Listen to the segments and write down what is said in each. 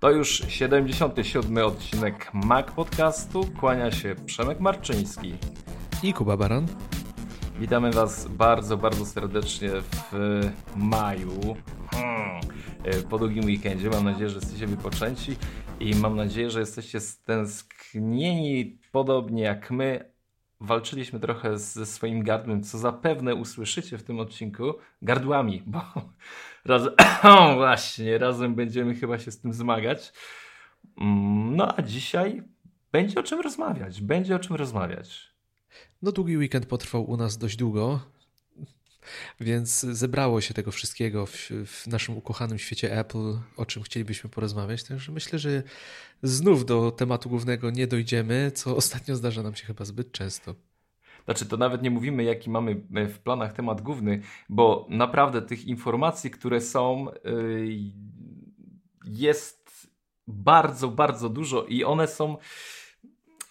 To już 77. odcinek Mac Podcastu. Kłania się Przemek Marczyński i Kuba Baran. Witamy Was bardzo, bardzo serdecznie w maju. Hmm. Po długim weekendzie. Mam nadzieję, że jesteście wypoczęci i mam nadzieję, że jesteście stęsknieni podobnie jak my. Walczyliśmy trochę ze swoim gardłem, co zapewne usłyszycie w tym odcinku. Gardłami, bo razem, właśnie, razem będziemy chyba się z tym zmagać. Mm, no a dzisiaj będzie o czym rozmawiać. Będzie o czym rozmawiać. No długi weekend potrwał u nas dość długo, więc zebrało się tego wszystkiego w, w, naszym ukochanym świecie Apple, o czym chcielibyśmy porozmawiać. Także myślę, że znów do tematu głównego nie dojdziemy, co ostatnio zdarza nam się chyba zbyt często. Znaczy, to nawet nie mówimy, jaki mamy w planach temat główny, bo naprawdę tych informacji, które są, yy, jest bardzo, bardzo dużo i one są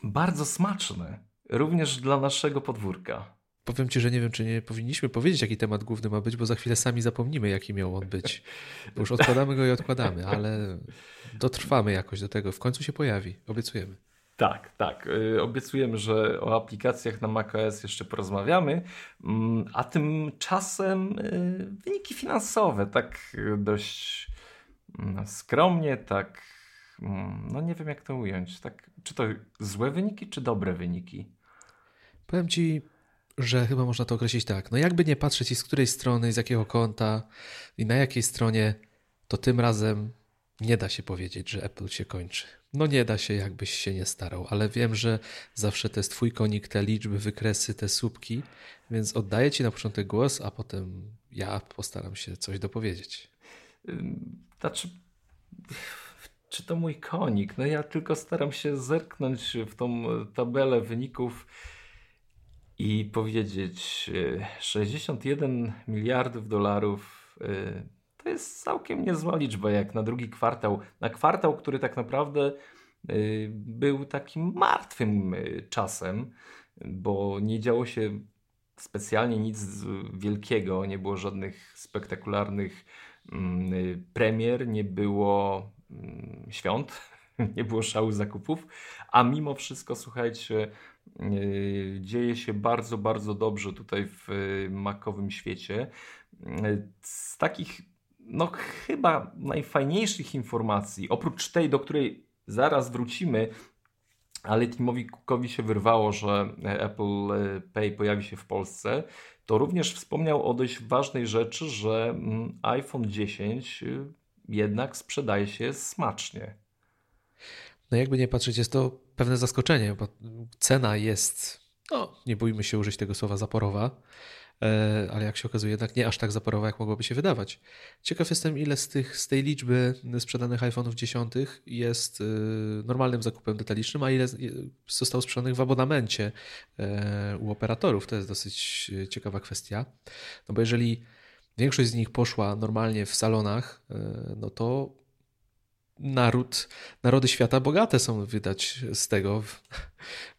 bardzo smaczne, również dla naszego podwórka. Powiem Ci, że nie wiem, czy nie powinniśmy powiedzieć, jaki temat główny ma być, bo za chwilę sami zapomnimy, jaki miał on być. Bo już odkładamy go i odkładamy, ale dotrwamy jakoś do tego. W końcu się pojawi, obiecujemy. Tak, tak. Y, obiecujemy, że o aplikacjach na macOS jeszcze porozmawiamy, mm, a tymczasem y, wyniki finansowe, tak dość mm, skromnie, tak, mm, no nie wiem jak to ująć. Tak, czy to złe wyniki, czy dobre wyniki? Powiem Ci, że chyba można to określić tak. No jakby nie patrzeć i z której strony, z jakiego konta i na jakiej stronie, to tym razem nie da się powiedzieć, że Apple się kończy. No nie da się, jakbyś się nie starał, ale wiem, że zawsze to jest twój konik, te liczby, wykresy, te słupki, więc oddaję ci na początek głos, a potem ja postaram się coś dopowiedzieć. Znaczy, czy to mój konik? No ja tylko staram się zerknąć w tą tabelę wyników i powiedzieć 61 e, miliardów dolarów e, jest całkiem niezła liczba jak na drugi kwartał. Na kwartał, który tak naprawdę e, był takim martwym czasem, bo nie działo się specjalnie nic wielkiego, nie było żadnych spektakularnych mm, premier, nie było mm, świąt, nie było szału zakupów, a mimo wszystko, słuchajcie, dzieje się bardzo, bardzo dobrze tutaj w makowym świecie. Z takich, no chyba najfajniejszych informacji, oprócz tej, do której zaraz wrócimy, ale Timowi Cookowi się wyrwało, że Apple Pay pojawi się w Polsce, to również wspomniał o dość ważnej rzeczy, że mm, iPhone 10 jednak sprzedaje się smacznie. No jakby nie patrzeć, jest to pewne zaskoczenie, bo cena jest, no nie bójmy się użyć tego słowa zaporowa, ale jak się okazuje, jednak nie aż tak zaporowa, jak mogłoby się wydawać. Ciekaw jestem, ile z, tych, z tej liczby sprzedanych iPhone'ów 10 jest e, normalnym zakupem detalicznym, a ile zostało sprzedanych w abonamencie e, u operatorów. To jest dosyć ciekawa kwestia. No bo jeżeli większość z nich poszła normalnie w salonach, no to naród, narody świata bogate są wydać z tego,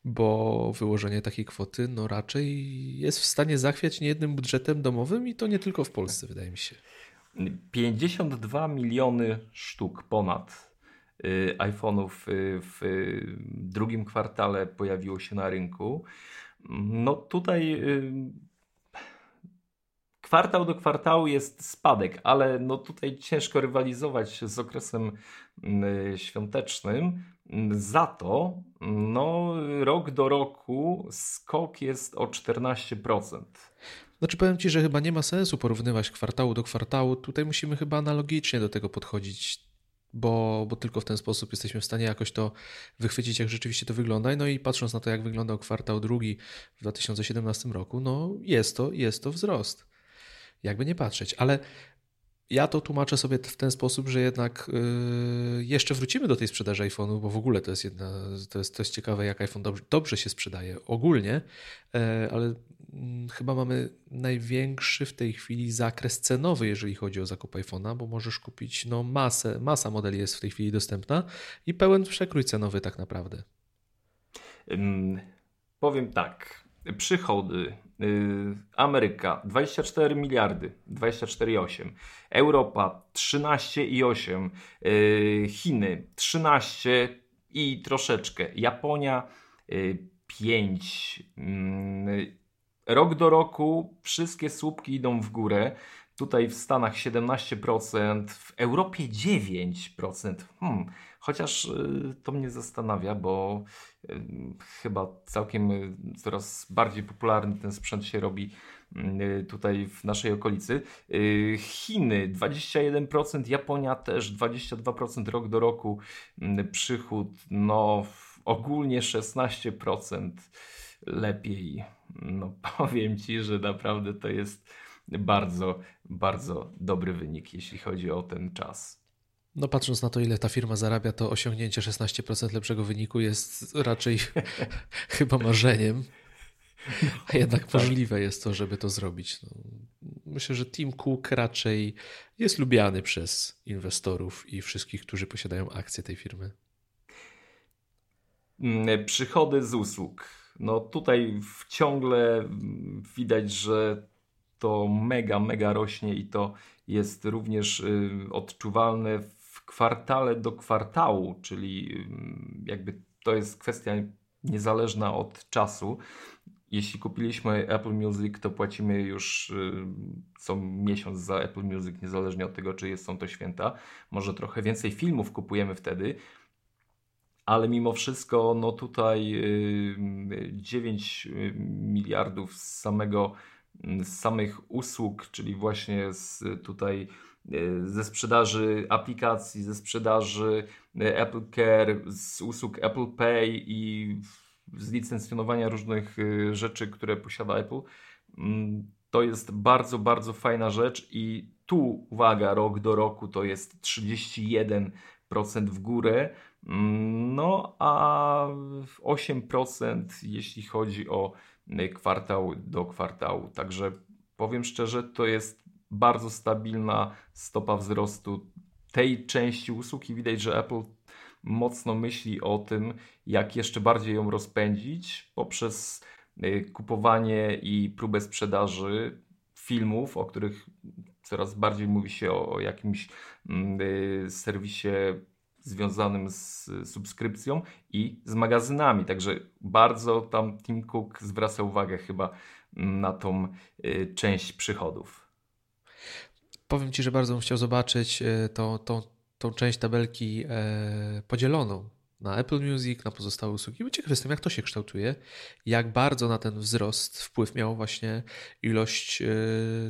bo wyłożenie takiej kwoty no raczej jest w stanie zachwiać niejednym budżetem domowym i to nie tylko w Polsce, wydaje mi się. 52 miliony sztuk ponad y, iPhone'ów y, w drugim kwartale pojawiło się na rynku. No tutaj y, kwartał do kwartału jest spadek, ale no tutaj ciężko rywalizować z okresem mm, świątecznym. Za to no, rok do roku skok jest o 14%. Znaczy powiem Ci, że chyba nie ma sensu porównywać kwartału do kwartału. Tutaj musimy chyba analogicznie do tego podchodzić, bo, bo tylko w ten sposób jesteśmy w stanie jakoś to wychwycić, jak rzeczywiście to wygląda. No i patrząc na to, jak wyglądał kwartał drugi w 2017 roku, no jest to, jest to wzrost jakby nie patrzeć. Ale ja to tłumaczę sobie w ten sposób, że jednak yy, jeszcze wrócimy do tej sprzedaży iPhone'u, bo w ogóle to jest jedna, to jest, to jest ciekawe, jak iPhone dobrze, dobrze się sprzedaje ogólnie, yy, ale yy, chyba mamy największy w tej chwili zakres cenowy, jeżeli chodzi o zakup iPhone'a, bo możesz kupić no, masę, masa modeli jest w tej chwili dostępna i pełen przekrój cenowy tak naprawdę. powiem tak. Przychody. Ameryka 24 miliardy, 24,8. Europa 13,8. Chiny 13 i troszeczkę. Japonia 5. Rok do roku wszystkie słupki idą w górę. Tutaj w Stanach 17%, w Europie 9%. Hmm, chociaż y, to mnie zastanawia, bo y, chyba całkiem y, coraz bardziej popularny ten sprzęt się robi tutaj w naszej okolicy. Chiny 21%, Japonia też 22% rok do roku przychód, no ogólnie 16% lepiej. No powiem Ci, że naprawdę to jest bardzo, bardzo dobry wynik, jeśli chodzi o ten czas. No patrząc na to, ile ta firma zarabia, to osiągnięcie 16% lepszego wyniku jest raczej chyba marzeniem. A jednak tak. możliwe jest to, żeby to zrobić. No, myślę, że Tim Cook raczej jest lubiany przez inwestorów i wszystkich, którzy posiadają akcje tej firmy. Mm, przychody z usług. No tutaj ciągle widać, że to mega, mega rośnie i to jest również y, odczuwalne w kwartale do kwartału, czyli y, jakby to jest kwestia niezależna od czasu. Jeśli kupiliśmy Apple Music, to płacimy już y, co miesiąc za Apple Music, niezależnie od tego, czy są to święta. Może trochę więcej filmów kupujemy wtedy, ale mimo wszystko, no tutaj 9 miliardów z samego z samych usług, czyli właśnie z tutaj ze sprzedaży aplikacji, ze sprzedaży e, Apple Care, z usług Apple Pay i z licencjonowania różnych e, rzeczy, które posiada Apple. Mm, to jest bardzo, bardzo fajna rzecz i tu, uwaga, rok do roku to jest 31% w górę, mm, no a 8% jeśli chodzi o kwartał do kwartału. Także powiem szczerze, to jest bardzo stabilna stopa wzrostu tej części usług i widać, że Apple mocno myśli o tym, jak jeszcze bardziej ją rozpędzić poprzez y, kupowanie i próbę sprzedaży filmów, o których coraz bardziej mówi się o, jakimś mm, y, serwisie związanym z subskrypcją i z magazynami. Także bardzo tam Tim Cook zwraca uwagę chyba na tą y, część przychodów. Powiem Ci, że bardzo bym chciał zobaczyć y, tą, tą, część tabelki e, podzieloną na Apple Music, na pozostałe usługi. Bo ciekaw jestem, jak to się kształtuje, jak bardzo na ten wzrost wpływ miał właśnie ilość e,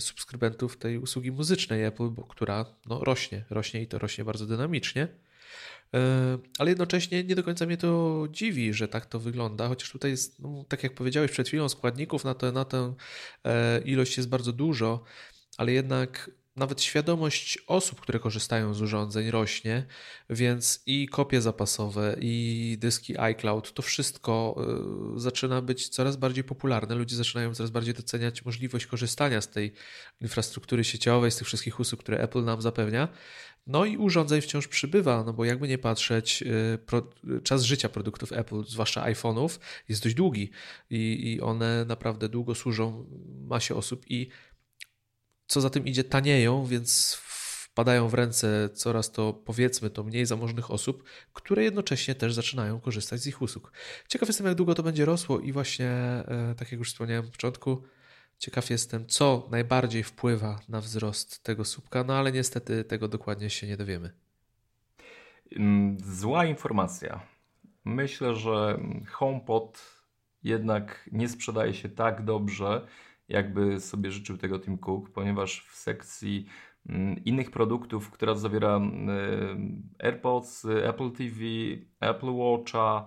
subskrybentów tej usługi muzycznej Apple, która no, rośnie, rośnie i to rośnie bardzo dynamicznie. E, ale jednocześnie nie do końca mnie to dziwi, że tak to wygląda, chociaż tutaj jest, no, tak jak powiedziałeś przed chwilą, składników na, to, na tę e, ilość jest bardzo dużo, ale jednak nawet świadomość osób, które korzystają z urządzeń rośnie, więc i kopie zapasowe, i dyski iCloud, to wszystko e, zaczyna być coraz bardziej popularne. Ludzie zaczynają coraz bardziej doceniać możliwość korzystania z tej infrastruktury sieciowej, z tych wszystkich usług, które Apple nam zapewnia. No i urządzeń wciąż przybywa, no bo jakby nie patrzeć, y, pro, czas życia produktów Apple, zwłaszcza iPhone'ów, jest dość długi i, i one naprawdę długo służą masie osób i co za tym idzie, tanieją, więc wpadają w ręce coraz to, powiedzmy, to mniej zamożnych osób, które jednocześnie też zaczynają korzystać z ich usług. Ciekaw jestem, jak długo to będzie rosło i właśnie, e, tak jak już wspomniałem w początku, Ciekaw jestem, co najbardziej wpływa na wzrost tego słupka, no ale niestety tego dokładnie się nie dowiemy. Mm, zła informacja. Myślę, że HomePod jednak nie sprzedaje się tak dobrze, jakby sobie życzył tego Tim Cook, ponieważ w sekcji mm, innych produktów, która zawiera mm, AirPods, Apple TV, Apple Watcha,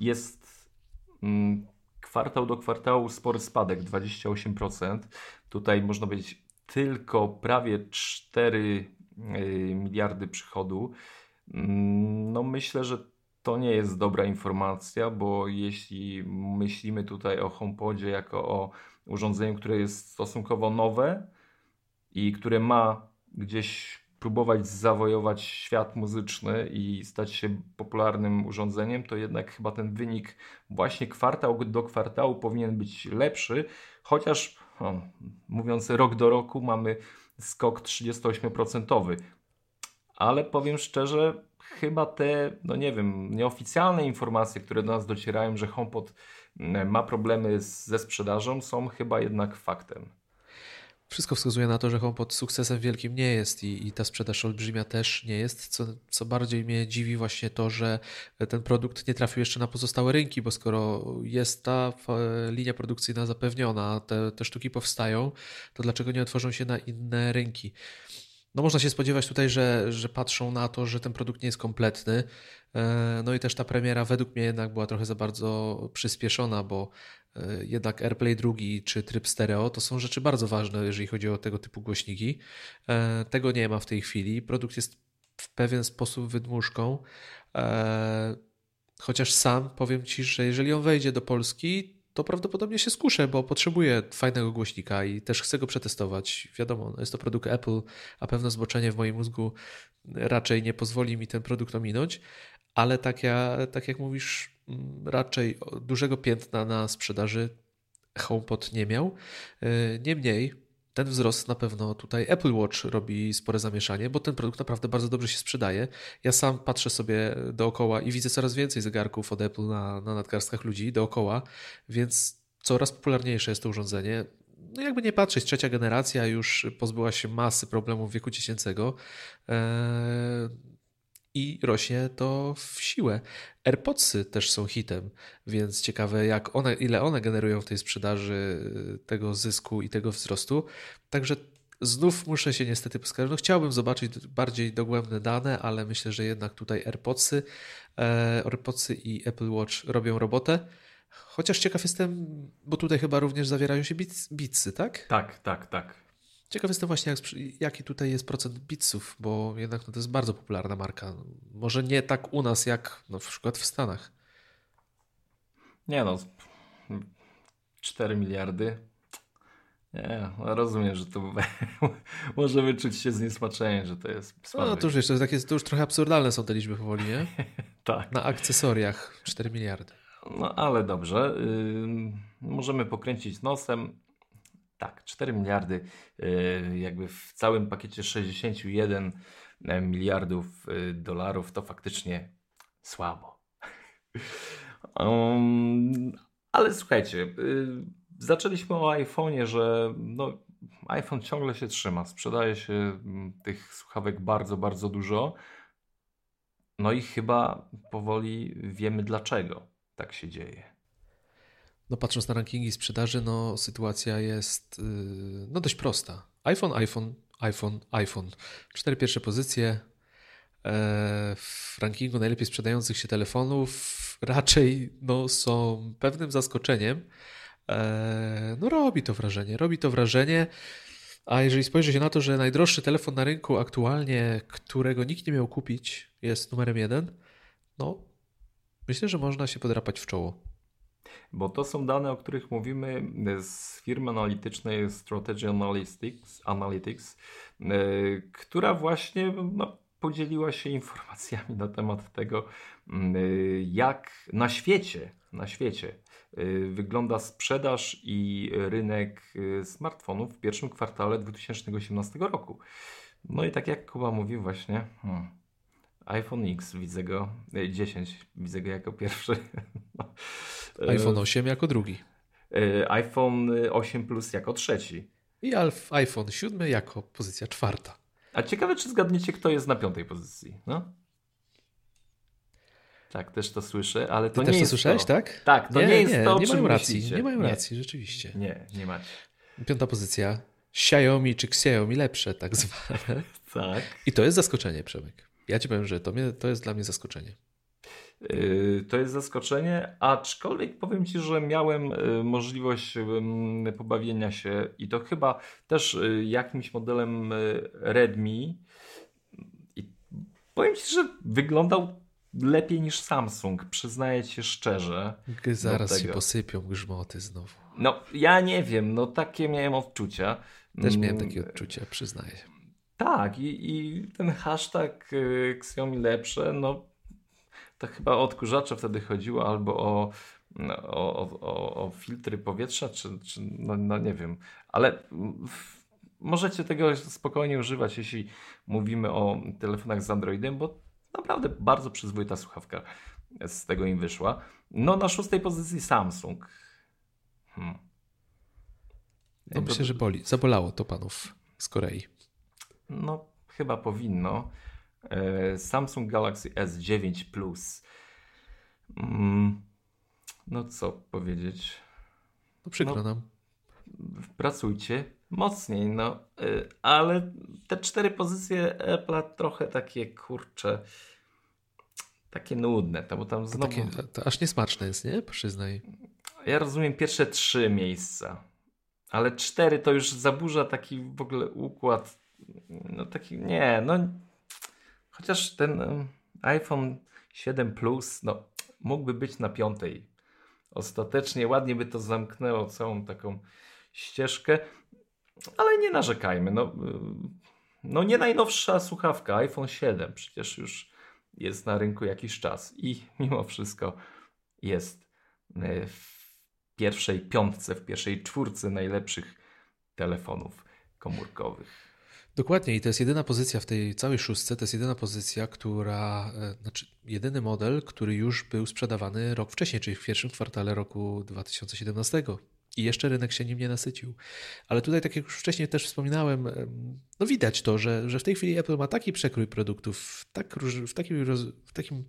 jest kwartał do kwartału spory spadek 28%. Tutaj można powiedzieć tylko prawie 4 y, miliardy przychodu. Mm, no myślę, że to nie jest dobra informacja, bo jeśli myślimy tutaj o HomePodzie jako o urządzeniu, które jest stosunkowo nowe i które ma gdzieś próbować zawojować świat muzyczny i stać się popularnym urządzeniem, to jednak chyba ten wynik właśnie kwartał do kwartału powinien być lepszy, chociaż no, mówiąc rok do roku mamy skok 38%. Ale powiem szczerze, chyba te, no nie wiem, nieoficjalne informacje, które do nas docierają, że HomePod mm, ma problemy ze sprzedażą, są chyba jednak faktem. Wszystko wskazuje na to, że HomePod sukcesem wielkim nie jest i, i ta sprzedaż olbrzymia też nie jest. Co, co bardziej mnie dziwi właśnie to, że ten produkt nie trafił jeszcze na pozostałe rynki, bo skoro jest ta linia produkcyjna zapewniona, te, te sztuki powstają, to dlaczego nie otworzą się na inne rynki? No można się spodziewać tutaj, że, że patrzą na to, że ten produkt nie jest kompletny. E, no i też ta premiera według mnie jednak była trochę za bardzo przyspieszona, bo e, jednak AirPlay drugi czy tryb stereo to są rzeczy bardzo ważne, jeżeli chodzi o tego typu głośniki. E, tego nie ma w tej chwili. Produkt jest w pewien sposób wydmuszką. Chociaż sam powiem Ci, że jeżeli on wejdzie do Polski, to prawdopodobnie się skuszę, bo potrzebuję fajnego głośnika i też chcę go przetestować. Wiadomo, jest to produkt Apple, a pewne zboczenie w moim mózgu raczej nie pozwoli mi ten produkt ominąć, ale tak, ja, tak jak mówisz, mm, raczej dużego piętna na sprzedaży HomePod nie miał. E, niemniej ten wzrost na pewno tutaj Apple Watch robi spore zamieszanie, bo ten produkt naprawdę bardzo dobrze się sprzedaje. Ja sam patrzę sobie dookoła i widzę coraz więcej zegarków od Apple na, na nadgarstkach ludzi dookoła, więc coraz popularniejsze jest to urządzenie. No jakby nie patrzeć, trzecia generacja już pozbyła się masy problemów wieku dziecięcego. Eee, i rośnie to w siłę. AirPodsy też są hitem, więc ciekawe jak one, ile one generują w tej sprzedaży y, tego zysku i tego wzrostu. Także znów muszę się niestety poskarżyć. No, chciałbym zobaczyć bardziej dogłębne dane, ale myślę, że jednak tutaj AirPodsy, e, AirPodsy i Apple Watch robią robotę. Chociaż ciekaw jestem, bo tutaj chyba również zawierają się bitsy, tak? Tak, tak, tak. Ciekaw jestem właśnie, jak, jaki tutaj jest procent bitsów, bo jednak no, to jest bardzo popularna marka. Może nie tak u nas, jak no, na przykład w Stanach. Nie no, 4 miliardy. Nie, no rozumiem, że to możemy czuć się zniesmaczeni, że to jest słabe. No to już, wiesz, to, takie, to już trochę absurdalne są te liczby powoli, nie? tak. Na akcesoriach 4 miliardy. No ale dobrze. Yy, możemy pokręcić nosem. Tak, 4 miliardy, y, jakby w całym pakiecie 61 e, miliardów y, dolarów to faktycznie słabo. Um, ale słuchajcie, y, zaczęliśmy o iPhone'ie, że no, iPhone ciągle się trzyma. Sprzedaje się mm, tych słuchawek bardzo, bardzo dużo. No i chyba powoli wiemy dlaczego tak się dzieje no patrząc na rankingi sprzedaży, no sytuacja jest yy, no dość prosta. iPhone, iPhone, iPhone, iPhone. Cztery pierwsze pozycje e, w rankingu najlepiej sprzedających się telefonów raczej no, są pewnym zaskoczeniem. E, no robi to wrażenie, robi to wrażenie. A jeżeli spojrzy się na to, że najdroższy telefon na rynku aktualnie, którego nikt nie miał kupić, jest numerem jeden, no myślę, że można się podrapać w czoło. Bo to są dane, o których mówimy z firmy analitycznej Strategy Analytics, Analytics e, która właśnie no, podzieliła się informacjami na temat tego, mm, e, jak na świecie, na świecie e, wygląda sprzedaż i rynek smartfonów w pierwszym kwartale 2018 roku. No i tak jak Kuba mówił właśnie, hmm, iPhone X widzę go, 10 widzę go jako pierwszy. No. iPhone 8 jako drugi. E, iPhone 8 Plus jako trzeci. I iPhone 7 jako pozycja czwarta. A ciekawe, czy zgadniecie, kto jest na piątej pozycji. No? Tak, też to słyszę, ale to Ty nie też jest to słyszałeś, to. tak? Tak, to nie, nie jest nie, to, nie mają racji, myślicie. Nie mają nie. racji, rzeczywiście. Nie, nie macie. Piąta pozycja. Xiaomi czy Xiaomi lepsze, tak zwane. tak. I to jest zaskoczenie, Przemek. Ja ci powiem, że to, mnie, to jest dla mnie zaskoczenie. Yy, to jest zaskoczenie, aczkolwiek powiem Ci, że miałem yy, możliwość pobawienia się i to chyba też yy, jakimś modelem Redmi. I powiem Ci, że wyglądał lepiej niż Samsung, przyznaję Ci szczerze. Zaraz się posypią grzmoty znowu. No, ja nie wiem, no takie miałem odczucia. Też miałem takie odczucia, przyznaję. Tak, i, i ten hashtag y, Xiaomi lepsze, no to chyba o odkurzacze wtedy chodziło, albo o, no, o, o, o filtry powietrza, czy, czy no, no nie wiem, ale w, możecie tego spokojnie używać, jeśli mówimy o telefonach z Androidem, bo naprawdę bardzo przyzwoita słuchawka z tego im wyszła. No na szóstej pozycji Samsung. Hmm. Ja myślę, że boli. Zabolało to panów z Korei. No, chyba powinno. E, Samsung Galaxy S9 Plus. Mm, no co powiedzieć? No przykro no, nam. Pracujcie mocniej, no. E, ale te cztery pozycje Apple trochę takie kurcze. Takie nudne, to, bo tam znowu... To, takie, to aż niesmaczne jest, nie? Przyznaj. Ja rozumiem pierwsze trzy miejsca, ale cztery to już zaburza taki w ogóle układ. No taki, nie, no chociaż ten iPhone 7 Plus, no mógłby być na piątej. Ostatecznie ładnie by to zamknęło całą taką ścieżkę, ale nie narzekajmy. No, no nie najnowsza słuchawka, iPhone 7 przecież już jest na rynku jakiś czas i mimo wszystko jest e, w pierwszej piątce, w pierwszej czwórce najlepszych telefonów komórkowych. Dokładnie i to jest jedyna pozycja w tej całej szóstce, to jest jedyna pozycja, która, e, znaczy jedyny model, który już był sprzedawany rok wcześniej, czyli w pierwszym kwartale roku 2017. I jeszcze rynek się nim nie nasycił. Ale tutaj, tak jak już wcześniej też wspominałem, no widać to, że, że w tej chwili Apple ma taki przekrój produktów, w, tak, w, takim, roz, w takim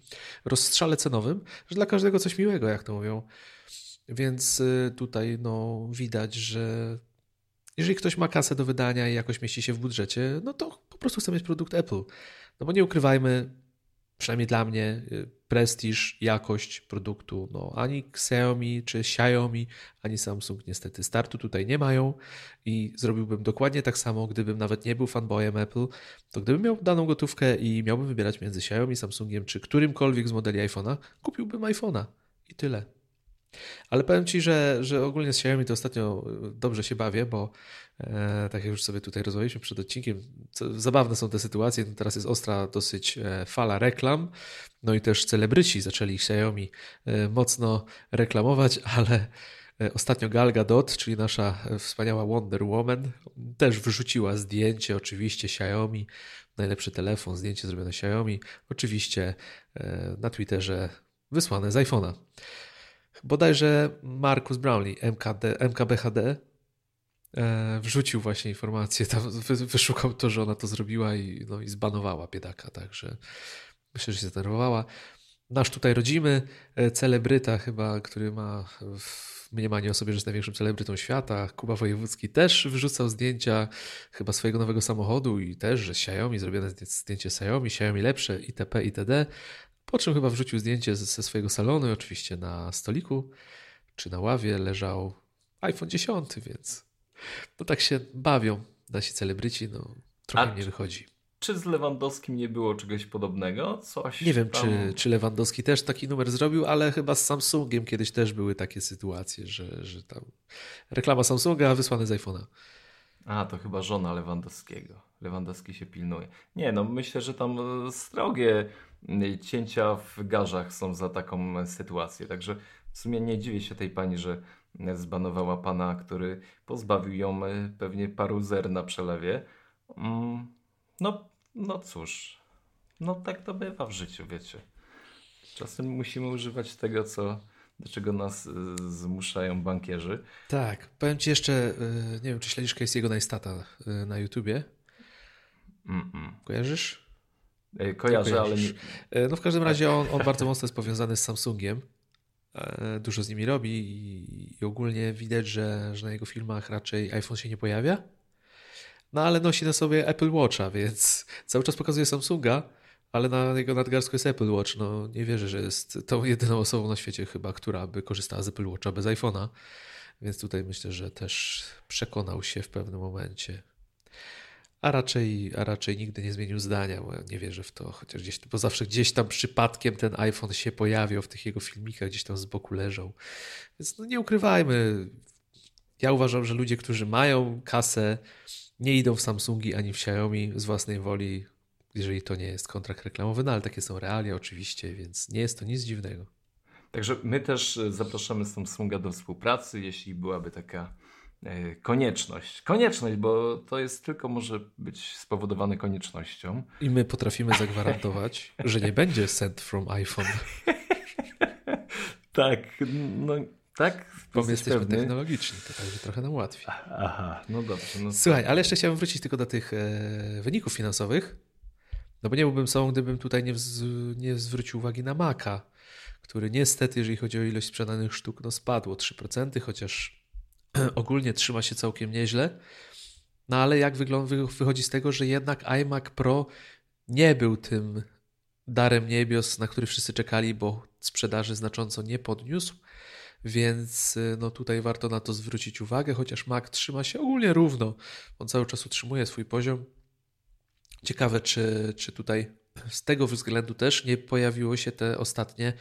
rozstrzale cenowym, że dla każdego coś miłego, jak to mówią. Więc y, tutaj no, widać, że jeżeli ktoś ma kasę do wydania i jakoś mieści się w budżecie, no to po prostu chce mieć produkt Apple. No bo nie ukrywajmy, przynajmniej dla mnie, y, prestiż, jakość produktu, no ani Xiaomi czy Xiaomi, ani Samsung niestety startu tutaj nie mają i zrobiłbym dokładnie tak samo, gdybym nawet nie był fanboyem Apple, to gdybym miał daną gotówkę i miałbym wybierać między Xiaomi, Samsungiem czy którymkolwiek z modeli iPhone'a, kupiłbym iPhone'a i tyle. Ale powiem Ci, że, że ogólnie z Xiaomi to ostatnio e, dobrze się bawię, bo e, tak jak już sobie tutaj rozmawialiśmy przed odcinkiem, co, zabawne są te sytuacje. No teraz jest ostra dosyć e, fala reklam, no i też celebryci zaczęli Xiaomi e, mocno reklamować, ale e, Ostatnio Gal Gadot, czyli nasza wspaniała Wonder Woman, też wrzuciła zdjęcie, oczywiście Xiaomi, najlepszy telefon, zdjęcie zrobione Xiaomi, oczywiście e, na Twitterze wysłane z iPhone'a bodajże Marcus Brownlee, MKD, MKBHD, e, wrzucił właśnie informację, tam wyszukał to, że ona to zrobiła i, no, i zbanowała biedaka, także myślę, że się zdenerwowała. Nasz tutaj rodzimy e, celebryta chyba, który ma w mniemaniu o sobie, że jest największym celebrytą świata, Kuba Wojewódzki też wrzucał zdjęcia chyba swojego nowego samochodu i też, że Xiaomi, zrobione zdjęcie Xiaomi, Xiaomi lepsze itp. itd. Po czym chyba wrzucił zdjęcie ze swojego salonu i oczywiście na stoliku czy na ławie leżał iPhone 10, więc no tak się bawią nasi celebryci, no trochę A nie wychodzi. Czy z Lewandowskim nie było czegoś podobnego? Coś nie wiem, tam... czy, czy Lewandowski też taki numer zrobił, ale chyba z Samsungiem kiedyś też były takie sytuacje, że, że tam reklama Samsunga wysłane z iPhone'a. A, to chyba żona Lewandowskiego. Lewandowski się pilnuje. Nie, no myślę, że tam strogie cięcia w garzach są za taką sytuację. Także w sumie nie dziwię się tej pani, że zbanowała pana, który pozbawił ją e, pewnie paru zer na przelewie. Mm, no, no cóż, no tak to bywa w życiu, wiecie. Czasem musimy używać tego, co, do czego nas e, zmuszają bankierzy. Tak, powiem ci jeszcze, e, nie wiem, czy śledzisz Casey'ego Neistata na YouTubie? Mm -mm. Kojarzysz? E, kojarzę, ale nie... E, no w każdym razie on, on bardzo mocno jest powiązany z Samsungiem. E, dużo z nimi robi i, i ogólnie widać, że, że na jego filmach raczej iPhone się nie pojawia. No ale nosi na sobie Apple Watcha, więc cały czas pokazuje Samsunga, ale na jego nadgarstku jest Apple Watch. No nie wierzę, że jest tą jedyną osobą na świecie chyba, która by korzystała z Apple Watcha bez iPhone'a. Więc tutaj myślę, że też przekonał się w pewnym momencie a raczej, a raczej nigdy nie zmienił zdania, bo nie wierzę w to, chociaż gdzieś, bo zawsze gdzieś tam przypadkiem ten iPhone się pojawiał w tych jego filmikach, gdzieś tam z boku leżał. Więc no nie ukrywajmy, ja uważam, że ludzie, którzy mają kasę nie idą w Samsungi ani w Xiaomi z własnej woli, jeżeli to nie jest kontrakt reklamowy, no ale takie są realia oczywiście, więc nie jest to nic dziwnego. Także my też zapraszamy Samsunga do współpracy, jeśli byłaby taka e, konieczność. Konieczność, bo to jest tylko może być spowodowane koniecznością. I my potrafimy zagwarantować, że nie będzie sent from iPhone. tak, no tak. Bo my jesteśmy pewny. technologiczni, to także trochę nam łatwiej. Aha, no dobrze. No Słuchaj, ale jeszcze chciałem wrócić tylko do tych e, wyników finansowych. No bo nie byłbym sobą, gdybym tutaj nie, wz, nie zwrócił uwagi na Maka, który niestety, jeżeli chodzi o ilość sprzedanych sztuk, no spadł o 3%, chociaż ogólnie trzyma się całkiem nieźle. No ale jak wygląda, wychodzi z tego, że jednak iMac Pro nie był tym darem niebios, na który wszyscy czekali, bo sprzedaży znacząco nie podniósł. Więc y, no tutaj warto na to zwrócić uwagę, chociaż Mac trzyma się ogólnie równo. On cały czas utrzymuje swój poziom. Ciekawe, czy, czy tutaj z tego względu też nie pojawiło się te ostatnie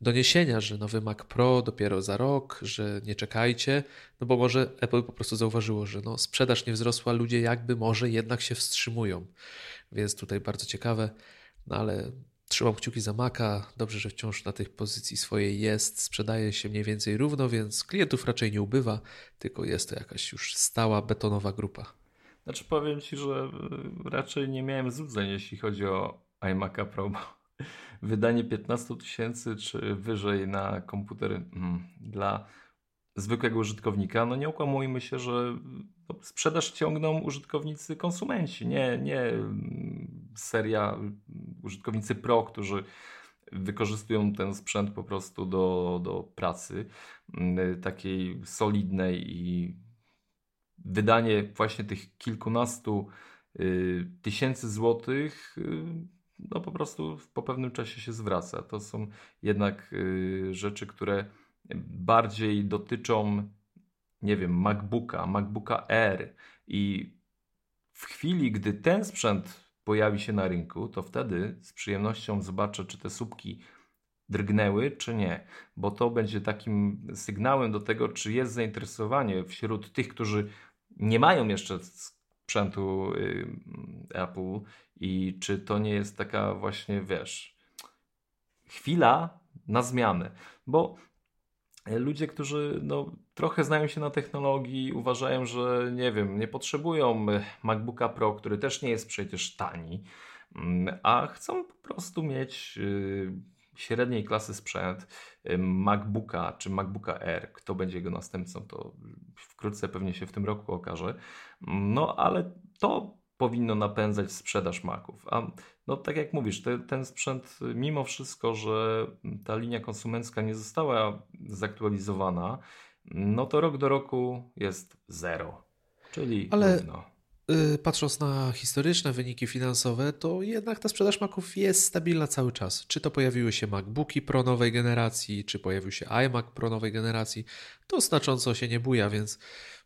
doniesienia, że nowy Mac Pro dopiero za rok, że nie czekajcie, no bo może Apple po prostu zauważyło, że no sprzedaż nie wzrosła, ludzie jakby może jednak się wstrzymują. Więc tutaj bardzo ciekawe, no ale trzymam kciuki za Maca, dobrze, że wciąż na tych pozycji swojej jest, sprzedaje się mniej więcej równo, więc klientów raczej nie ubywa, tylko jest to jakaś już stała betonowa grupa. Znaczy powiem Ci, że raczej nie miałem złudzeń, jeśli chodzi o iMac'a Pro, wydanie 15 tysięcy czy wyżej na komputer mm, dla zwykłego użytkownika, no nie okłamujmy się, że no, sprzedaż ciągną użytkownicy konsumenci, nie, nie mm, seria użytkownicy pro, którzy wykorzystują ten sprzęt po prostu do, do pracy mm, takiej solidnej i wydanie właśnie tych kilkunastu y, tysięcy złotych y, no po prostu po pewnym czasie się zwraca. To są jednak y, rzeczy, które bardziej dotyczą, nie wiem, MacBooka, MacBooka Air i w chwili, gdy ten sprzęt pojawi się na rynku, to wtedy z przyjemnością zobaczę, czy te słupki drgnęły, czy nie, bo to będzie takim sygnałem do tego, czy jest zainteresowanie wśród tych, którzy nie mają jeszcze sprzętu y, Apple i czy to nie jest taka właśnie, wiesz, chwila na zmianę, bo ludzie, którzy no, trochę znają się na technologii, uważają, że nie wiem, nie potrzebują MacBooka Pro, który też nie jest przecież tani, mm, a chcą po prostu mieć y, średniej klasy sprzęt y, MacBooka czy MacBooka Air. Kto będzie jego następcą, to wkrótce pewnie się w tym roku okaże. No ale to powinno napędzać sprzedaż Maców. A no tak jak mówisz, te, ten sprzęt, mimo wszystko, że ta linia konsumencka nie została zaktualizowana, no to rok do roku jest zero. Czyli Ale równo. Y, patrząc na historyczne wyniki finansowe, to jednak ta sprzedaż Maców jest stabilna cały czas. Czy to pojawiły się MacBooki Pro nowej generacji, czy pojawił się iMac Pro nowej generacji, to znacząco się nie buja, więc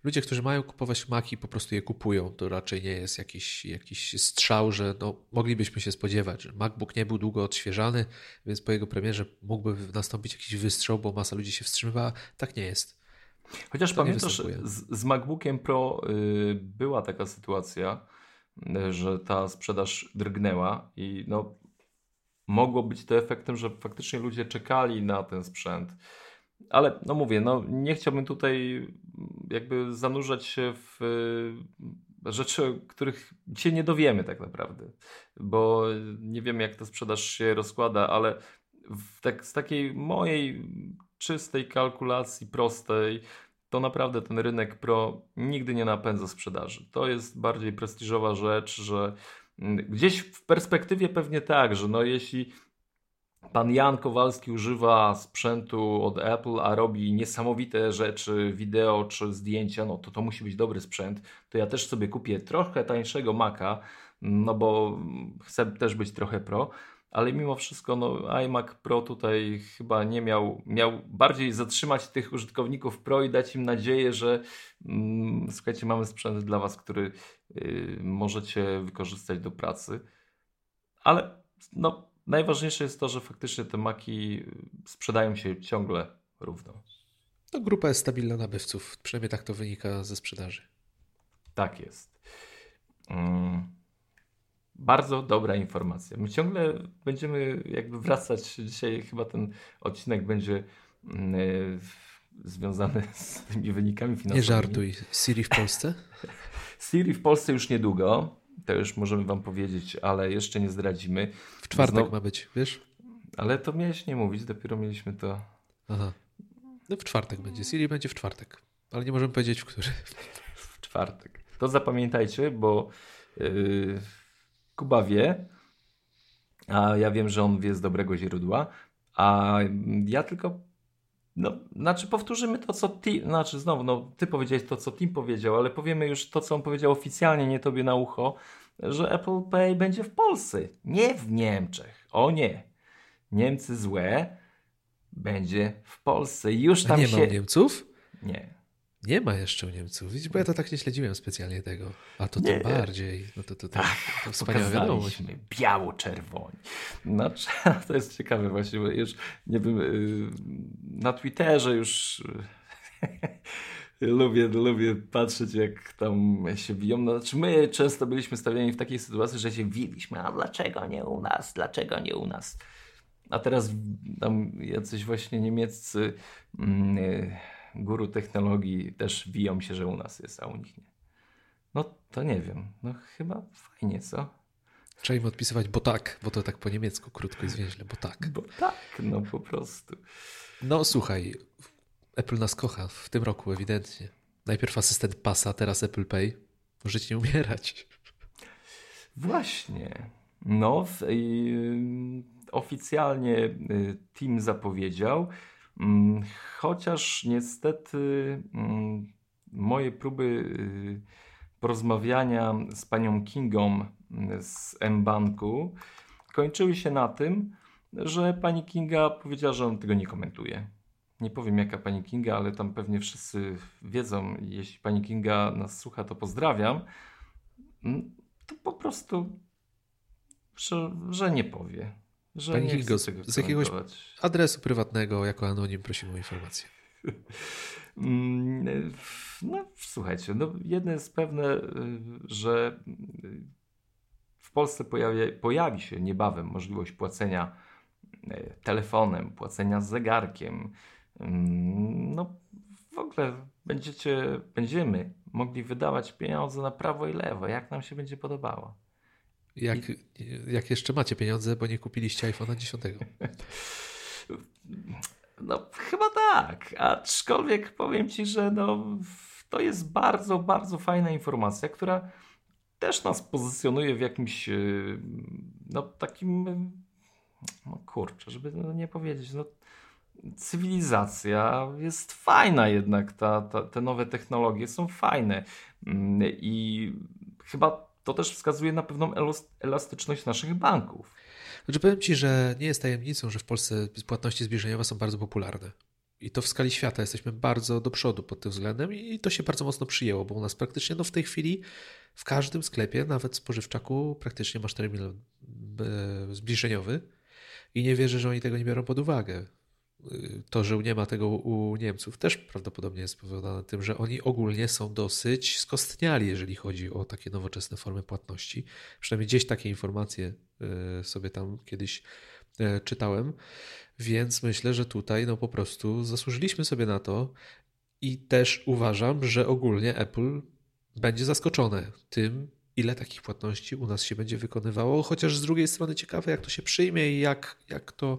ludzie, którzy mają kupować Maci, po prostu je kupują. To raczej nie jest jakiś, jakiś strzał, że no, moglibyśmy się spodziewać, że MacBook nie był długo odświeżany, więc po jego premierze mógłby nastąpić jakiś wystrzał, bo masa ludzi się wstrzymywała. Tak nie jest. Chociaż to pamiętasz, z, z MacBookiem Pro y, była taka sytuacja, y, że ta sprzedaż drgnęła i no, mogło być to efektem, że faktycznie ludzie czekali na ten sprzęt. Ale no mówię, no nie chciałbym tutaj jakby zanurzać się w y, rzeczy, których się nie dowiemy tak naprawdę, bo nie wiem jak ta sprzedaż się rozkłada, ale tak, z takiej mojej czystej kalkulacji prostej, to naprawdę ten rynek pro nigdy nie napędza sprzedaży. To jest bardziej prestiżowa rzecz, że mm, gdzieś w perspektywie pewnie tak, że no jeśli pan Jan Kowalski używa sprzętu od Apple, a robi niesamowite rzeczy, wideo czy zdjęcia, no to to musi być dobry sprzęt, to ja też sobie kupię trochę tańszego Maca, no bo chcę też być trochę pro ale mimo wszystko no, iMac Pro tutaj chyba nie miał, miał bardziej zatrzymać tych użytkowników Pro i dać im nadzieję, że mm, słuchajcie, mamy sprzęt dla Was, który y, możecie wykorzystać do pracy. Ale no, najważniejsze jest to, że faktycznie te maki sprzedają się ciągle równo. To grupa jest stabilna nabywców, przynajmniej tak to wynika ze sprzedaży. Tak jest. Mm, bardzo dobra informacja. My ciągle będziemy jakby wracać. Dzisiaj chyba ten odcinek będzie e, związany z tymi wynikami finansowymi. Nie żartuj. Siri w Polsce? Siri w Polsce już niedługo. To już możemy wam powiedzieć, ale jeszcze nie zdradzimy. W czwartek ma być, wiesz? Ale to miałeś nie mówić, dopiero mieliśmy to. Aha. No w czwartek będzie. Siri będzie w czwartek. Ale nie możemy powiedzieć, w który. W czwartek. To zapamiętajcie, bo yy, Kuba wie, a ja wiem, że on wie z dobrego źródła, a ja tylko no, znaczy powtórzymy to, co ty, znaczy znowu, no, ty powiedziałeś to, co Tim powiedział, ale powiemy już to, co on powiedział oficjalnie, nie tobie na ucho, że Apple Pay będzie w Polsce, nie w Niemczech. O nie. Niemcy złe, będzie w Polsce. Już tam nie się... ma Niemców? Nie. Nie ma jeszcze u Niemców. Widzisz, bo ja to tak nie śledziłem specjalnie tego. A to tym bardziej. No to, to, to, to wspaniała wiadomość. Biało-czerwoni. Znaczy, to jest ciekawe właśnie, bo już nie wiem, y, na Twitterze już lubię, lubię patrzeć, jak tam się biją. No, znaczy my często byliśmy stawiani w takiej sytuacji, że się wiliśmy, a dlaczego nie u nas, dlaczego nie u nas? A teraz tam jacyś właśnie niemieccy mm, y, guru technologii też wiją się, że u nas jest, a u nich nie. No to nie wiem. No chyba fajnie, co? Trzeba im odpisywać, bo tak, bo to tak po niemiecku krótko i zwięźle, bo tak. Bo tak, no po prostu. No słuchaj, Apple nas kocha w tym roku ewidentnie. Najpierw asystent pasa, teraz Apple Pay. Możecie nie umierać. Właśnie. No, y, oficjalnie y, team zapowiedział, mm, chociaż niestety mm, moje próby y, porozmawiania z panią Kingą z M-Banku kończyły się na tym, że pani Kinga powiedziała, że on tego nie komentuje. Nie powiem jaka pani Kinga, ale tam pewnie wszyscy wiedzą. Jeśli pani Kinga nas słucha, to pozdrawiam. Mm, to po prostu, że, że nie powie. Że pani Kingo, z jakiegoś adresu prywatnego jako anonim prosimy o informację. Mm, no słuchajcie, no jedno jest pewne, że w Polsce pojawi, pojawi się niebawem możliwość płacenia e, telefonem, płacenia zegarkiem, no w ogóle będziecie, będziemy mogli wydawać pieniądze na prawo i lewo, jak nam się będzie podobało. Jak, jak jeszcze macie pieniądze, bo nie kupiliście iPhone'a 10? No chyba tak, aczkolwiek powiem Ci, że no, to jest bardzo, bardzo fajna informacja, która też nas pozycjonuje w jakimś no takim no kurczę, żeby nie powiedzieć, no cywilizacja jest fajna jednak, ta, ta, te nowe technologie są fajne mm, i chyba to też wskazuje na pewną elastyczność naszych banków. Znaczy powiem Ci, że nie jest tajemnicą, że w Polsce płatności zbliżeniowe są bardzo popularne. I to w skali świata jesteśmy bardzo do przodu pod tym względem i to się bardzo mocno przyjęło, bo u nas praktycznie no w tej chwili w każdym sklepie, nawet spożywczaku, praktycznie masz terminal e, zbliżeniowy i nie wierzę, że oni tego nie biorą pod uwagę to, że nie ma tego u Niemców, też prawdopodobnie jest spowodowane tym, że oni ogólnie są dosyć skostniali, jeżeli chodzi o takie nowoczesne formy płatności. Przynajmniej gdzieś takie informacje e, sobie tam kiedyś e, czytałem, więc myślę, że tutaj no po prostu zasłużyliśmy sobie na to i też uważam, że ogólnie Apple będzie zaskoczone tym, ile takich płatności u nas się będzie wykonywało, chociaż z drugiej strony ciekawe, jak to się przyjmie i jak, jak to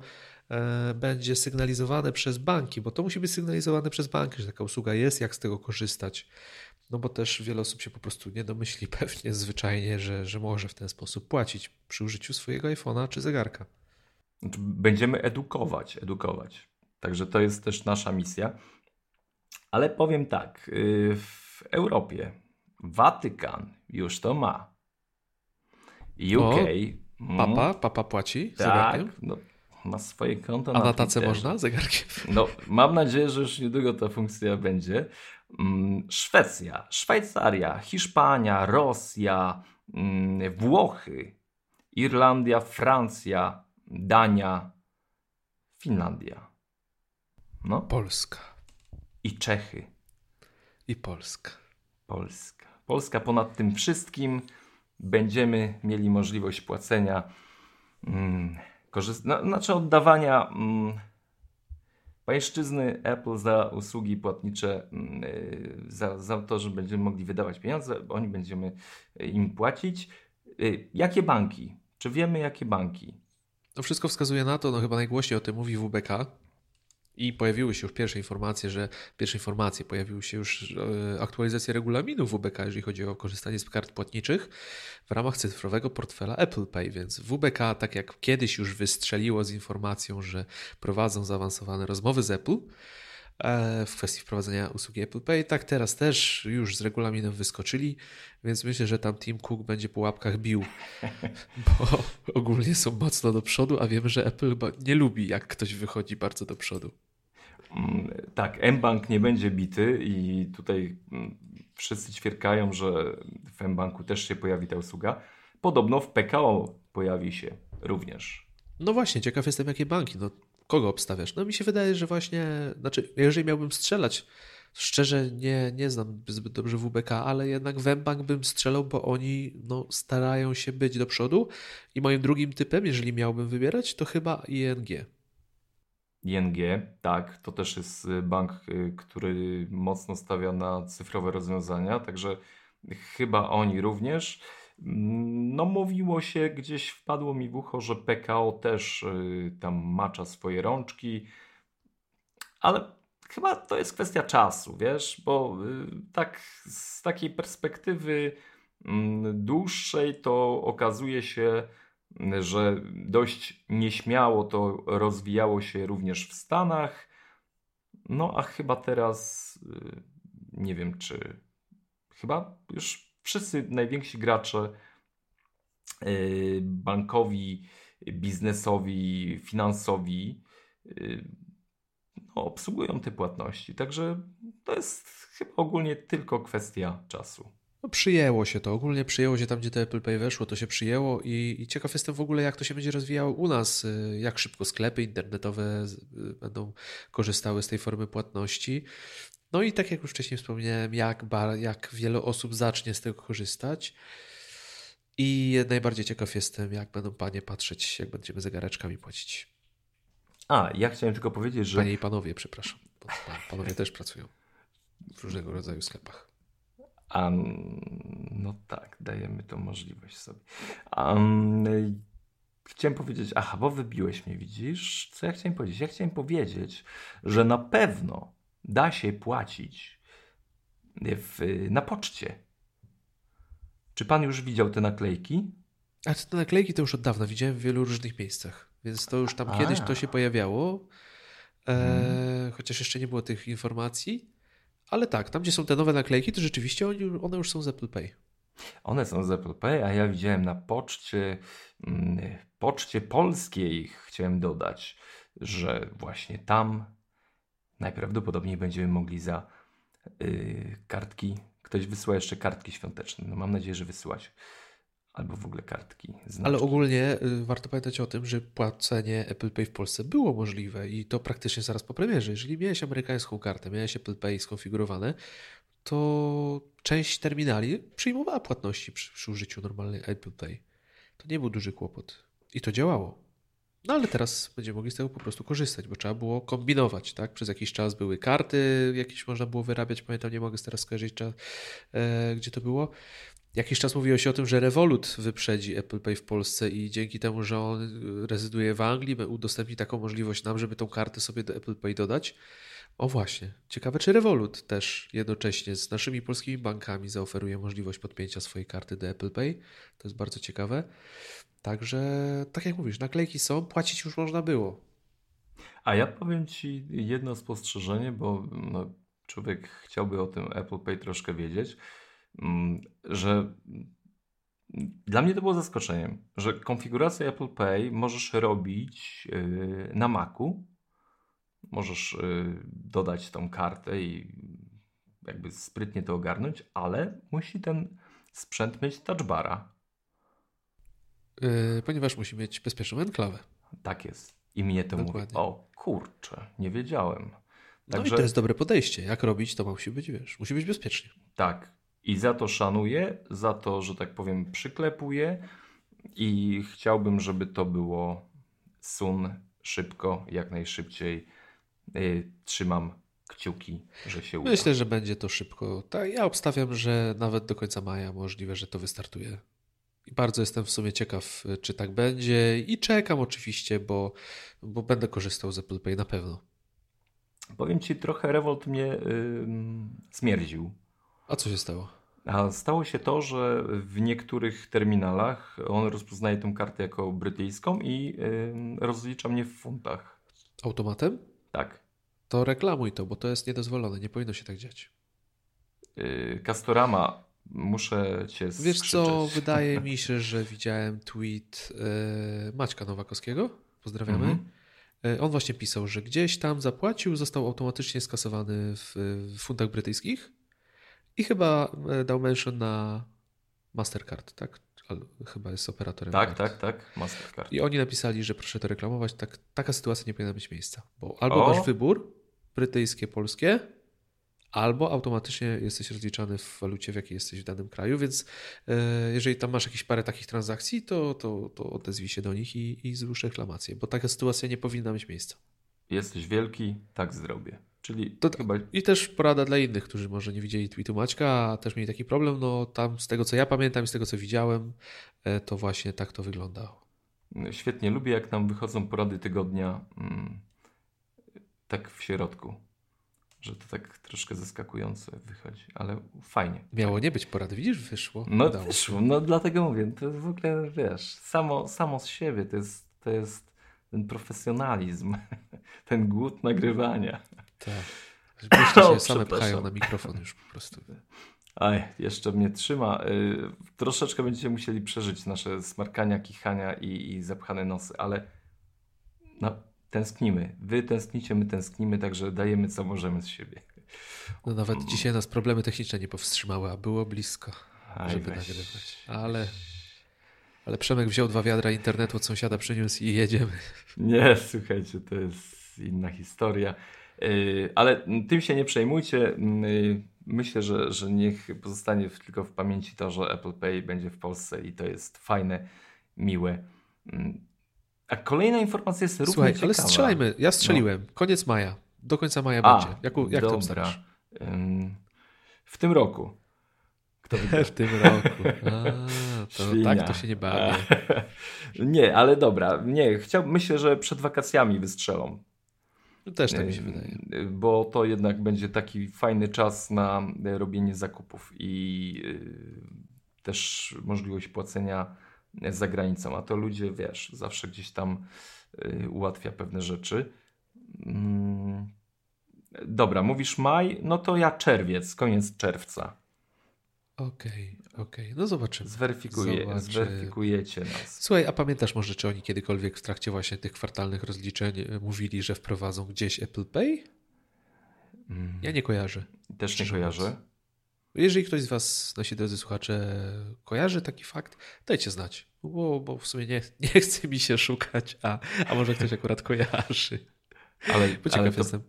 będzie sygnalizowane przez banki, bo to musi być sygnalizowane przez banki, że taka usługa jest, jak z tego korzystać. No bo też wiele osób się po prostu nie domyśli pewnie zwyczajnie, że, że może w ten sposób płacić przy użyciu swojego iPhone'a czy zegarka. Znaczy, będziemy edukować, edukować. Także to jest też nasza misja. Ale powiem tak, y, w Europie Watykan już to ma. UK. O, papa, papa płaci tak? No, ma swoje konto. A na, na można zegarkiem? No, mam nadzieję, że już niedługo ta funkcja będzie. Mm, Szwecja, Szwajcaria, Hiszpania, Rosja, mm, Włochy, Irlandia, Francja, Dania, Finlandia. No. Polska. I Czechy. I Polska. Polska. Polska ponad tym wszystkim będziemy mieli możliwość płacenia, mm, korzyst- no, znaczy oddawania mm, pańszczyzny Apple za usługi płatnicze, mm, y, za, za to, że będziemy mogli wydawać pieniądze, oni będziemy im płacić. Y, jakie banki? Czy wiemy, jakie banki? No wszystko wskazuje na to, no chyba najgłośniej o tym mówi WBK, i pojawiły się już pierwsze informacje, że pierwsze informacje pojawiły się już e, aktualizacje regulaminu WBK, jeżeli chodzi o korzystanie z kart płatniczych w ramach cyfrowego portfela Apple Pay, więc WBK, tak jak kiedyś już wystrzeliło z informacją, że prowadzą zaawansowane rozmowy z Apple e, w kwestii wprowadzenia usługi Apple Pay, tak teraz też już z regulaminem wyskoczyli, więc myślę, że tam Tim Cook będzie po łapkach bił, bo ogólnie są mocno do przodu, a wiemy, że Apple nie lubi, jak ktoś wychodzi bardzo do przodu. Mm, tak, mBank nie będzie bity i tutaj mm, wszyscy ćwierkają, że w mBanku też się pojawi ta usługa. Podobno w PKO pojawi się również. No właśnie, ciekaw jestem jakie banki. No, kogo obstawiasz? No mi się wydaje, że właśnie, znaczy jeżeli miałbym strzelać, szczerze nie, nie znam zbyt dobrze WBK, ale jednak w mBank bym strzelał, bo oni no, starają się być do przodu i moim drugim typem, jeżeli miałbym wybierać, to chyba ING. ING, tak, to też jest y, bank, y, który mocno stawia na cyfrowe rozwiązania, także chyba oni również. Mm, no, mówiło się, gdzieś wpadło mi w ucho, że PKO też y, tam macza swoje rączki, ale chyba to jest kwestia czasu, wiesz, bo tak z takiej perspektywy mm, dłuższej to okazuje się, że dość nieśmiało to rozwijało się również w Stanach. No a chyba teraz y, nie wiem, czy chyba już wszyscy najwięksi gracze y, bankowi, biznesowi, finansowi y, no, obsługują te płatności. Także to jest chyba ogólnie tylko kwestia czasu. No, przyjęło się to, ogólnie przyjęło się tam, gdzie to Apple Pay weszło, to się przyjęło i, i ciekaw jestem w ogóle, jak to się będzie rozwijało u nas, y, jak szybko sklepy internetowe y, będą korzystały z tej formy płatności. No i tak jak już wcześniej wspomniałem, jak, bar, jak wiele osób zacznie z tego korzystać. I najbardziej ciekaw jestem, jak będą panie patrzeć, jak będziemy zegareczkami płacić. A, ja chciałem tylko powiedzieć, że. Panie i panowie, przepraszam. Panowie też pracują w różnego rodzaju sklepach. Um, no tak, dajemy tą możliwość sobie. Um, chciałem powiedzieć, aha, bo wybiłeś mnie, widzisz? Co ja chciałem powiedzieć? Ja chciałem powiedzieć, że na pewno da się płacić w, na poczcie. Czy pan już widział te naklejki? A te naklejki to już od dawna widziałem w wielu różnych miejscach, więc to już tam A. kiedyś to się pojawiało. E, hmm. Chociaż jeszcze nie było tych informacji. Ale tak, tam gdzie są te nowe naklejki, to rzeczywiście one już są z Apple Pay. One są z Apple Pay, a ja widziałem na poczcie, mm, poczcie polskiej, chciałem dodać, że właśnie tam najprawdopodobniej będziemy mogli za yy, kartki, ktoś wysyła jeszcze kartki świąteczne. No mam nadzieję, że wysyłać albo w ogóle kartki. Znaczki. Ale ogólnie y, warto pamiętać o tym, że płacenie Apple Pay w Polsce było możliwe i to praktycznie zaraz po premierze. Jeżeli miałeś amerykańską kartę, miałeś Apple Pay skonfigurowane, to część terminali przyjmowała płatności przy, przy użyciu normalnej Apple Pay. To nie był duży kłopot. I to działało. No ale teraz będziemy mogli z tego po prostu korzystać, bo trzeba było kombinować, tak? Przez jakiś czas były karty, jakieś można było wyrabiać, pamiętam, nie mogę teraz skojarzyć, e, gdzie to było. Jakiś czas mówiło się o tym, że Revolut wyprzedzi Apple Pay w Polsce i dzięki temu, że on rezyduje w Anglii, udostępni taką możliwość nam, żeby tą kartę sobie do Apple Pay dodać. O właśnie, ciekawe czy Revolut też jednocześnie z naszymi polskimi bankami zaoferuje możliwość podpięcia swojej karty do Apple Pay. To jest bardzo ciekawe. Także, tak jak mówisz, naklejki są, płacić już można było. A ja powiem Ci jedno spostrzeżenie, bo no, człowiek chciałby o tym Apple Pay troszkę wiedzieć. Mm, że dla mnie to było zaskoczeniem, że konfigurację Apple Pay możesz robić y, na Macu. Możesz y, dodać tą kartę i jakby sprytnie to ogarnąć, ale musi ten sprzęt mieć touchbara. Yy, ponieważ musi mieć bezpieczną enklawę. Tak jest. I mnie to Dokładnie. mówi. O kurczę, nie wiedziałem. Także... No i to jest dobre podejście. Jak robić, to musi być, wiesz, musi być bezpiecznie. Tak. I za to szanuję, za to, że tak powiem, przyklepuję i chciałbym, żeby to było sun szybko, jak najszybciej. Yy, trzymam kciuki, że się uda. Myślę, że będzie to szybko. Tak, ja obstawiam, że nawet do końca maja możliwe, że to wystartuje. I bardzo jestem w sumie ciekaw, czy tak będzie. I czekam oczywiście, bo, bo będę korzystał z Apple Pay na pewno. Powiem ci, trochę Revolt mnie yy, smierdził. A co się stało? A stało się to, że w niektórych terminalach on rozpoznaje tę kartę jako brytyjską i yy, rozlicza mnie w funtach. Automatem? Tak. To reklamuj to, bo to jest niedozwolone. Nie powinno się tak dziać. Yy, Castorama, muszę cię skrzyczeć. Wiesz co, wydaje mi się, że widziałem tweet yy, Maćka Nowakowskiego. Pozdrawiamy. Mhm. Yy, on właśnie pisał, że gdzieś tam zapłacił, został automatycznie skasowany w, w funtach brytyjskich i chyba yy, dał mention na Mastercard, tak? Chyba jest operatorem. Tak, tak, tak. Mastercard. I oni napisali, że proszę to reklamować. Tak, taka sytuacja nie powinna mieć miejsca. Bo albo O! masz wybór brytyjskie, polskie, albo automatycznie jesteś rozliczany w walucie, w jakiej jesteś w danym kraju. Więc e, jeżeli tam masz jakieś parę takich transakcji, to, to, to odezwij się do nich i, i złóż reklamację, bo taka sytuacja nie powinna mieć miejsca. Jesteś wielki, tak zrobię. Czyli To- chyba I też porada dla innych, którzy może nie widzieli tweetu Maćka, a też mieli taki problem. No tam z tego co ja pamiętam i z tego co widziałem, e, to właśnie tak to wyglądało. świetnie lubię, jak nam wychodzą porady tygodnia mm, tak w środku. Że to tak troszkę zaskakujące wychodzi, ale fajnie. Miało nie być porady, widzisz, wyszło. No Udało się. wyszło, no dlatego mówię, to w ogóle wiesz, samo, samo z siebie to jest, to jest ten profesjonalizm, ten głód nagrywania. Tak. Myślę, O, się same pchają na mikrofon już po prostu. Aj, jeszcze mnie trzyma. Y, troszeczkę będziecie musieli przeżyć nasze smarkania, kichania i, i zapchane nosy, ale no, tęsknimy. Wy tęsknicie, my tęsknimy, także dajemy co możemy z siebie. No nawet dzisiaj nas problemy techniczne nie powstrzymały, a było blisko, Aj, żeby weź. nagrywać. Ale, ale Przemek wziął dwa wiadra internetu od sąsiada, przyniósł i jedziemy. Nie, słuchajcie, to jest inna historia. Yy, Ale tym się nie przejmujcie. Yy, Myślę, że, że niech pozostanie w, tylko w pamięci to, że Apple Pay będzie w Polsce i to jest fajne, miłe. Yy, A kolejna informacja jest równie Słuchaj, ciekawa. ale strzelajmy. Ja strzeliłem. Koniec maja. Do końca maja A, będzie. Jak, jak to obstawiasz? W tym roku. Kto wygra? W tym roku. A, to tak to się nie bawi. Nie, ale dobra. Nie, chciał, myślę, że przed wakacjami wystrzelą. Też tak mi się Ym, wydaje. Bo to jednak będzie taki fajny czas na e, robienie zakupów i y, też możliwość płacenia za granicą. A to ludzie, wiesz, zawsze gdzieś tam ułatwia pewne rzeczy. Mm, Dobra, mówisz maj, no to ja czerwiec, koniec czerwca. Okej, okej. No zobaczymy. Zweryfikuję, Zobaczy- zweryfikujecie nas. Słuchaj, a pamiętasz może, czy oni kiedykolwiek w trakcie właśnie tych kwartalnych rozliczeń e, mówili, że wprowadzą gdzieś Apple Pay? Mm, Ja nie kojarzę. Też nie kojarzę. Jeżeli ktoś z Was, nasi drodzy słuchacze, kojarzy taki fakt, dajcie znać, bo, bo w sumie nie, nie chce mi się szukać, a, a może ktoś akurat kojarzy. Ale, Bo ale ciekaw to jestem.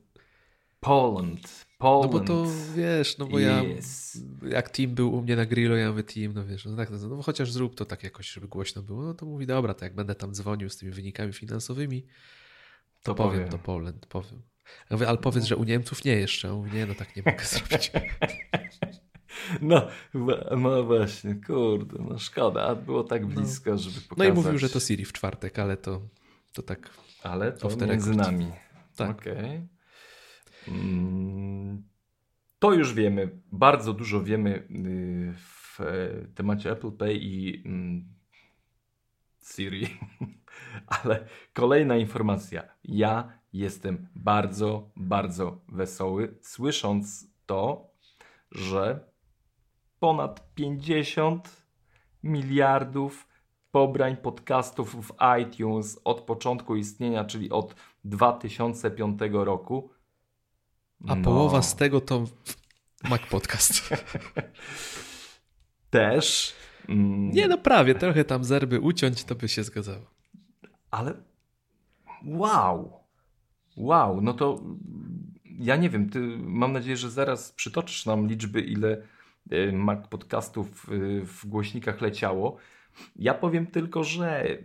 Poland. No Poland. bo to wiesz, no bo ja, Yes. jak team był u mnie na grillu, ja mówię team, no wiesz, no tak, no, no chociaż zrób to tak jakoś, żeby głośno było, no to mówi, dobra, to jak będę tam dzwonił z tymi wynikami finansowymi, to, To powiem, powiem. to Poland, powiem. Ja mówię, ale powiedz, że u Niemców nie jeszcze. On mówi, nie, no tak nie mogę zrobić. No, no właśnie, kurde, no szkoda, a było tak blisko, żeby pokazać. No i mówił, że to Siri w czwartek, ale to, to tak Ale to między nami. Tak. Okej. Mm, To już wiemy, bardzo dużo wiemy y, w e, temacie Apple Pay i mm, Siri. Ale kolejna informacja. Ja jestem bardzo, bardzo wesoły, słysząc to, że ponad 50 miliardów pobrań podcastów w iTunes od początku istnienia, czyli od 2005 roku. A No, połowa z tego to Mac Podcast. też. mm, Nie no prawie, trochę tam zerby uciąć, to by się zgadzało. Ale wow. Wow, no to ja nie wiem, ty mam nadzieję, że zaraz przytoczysz nam liczby, ile y, Mac podcastów y, w głośnikach leciało. Ja powiem tylko, że y,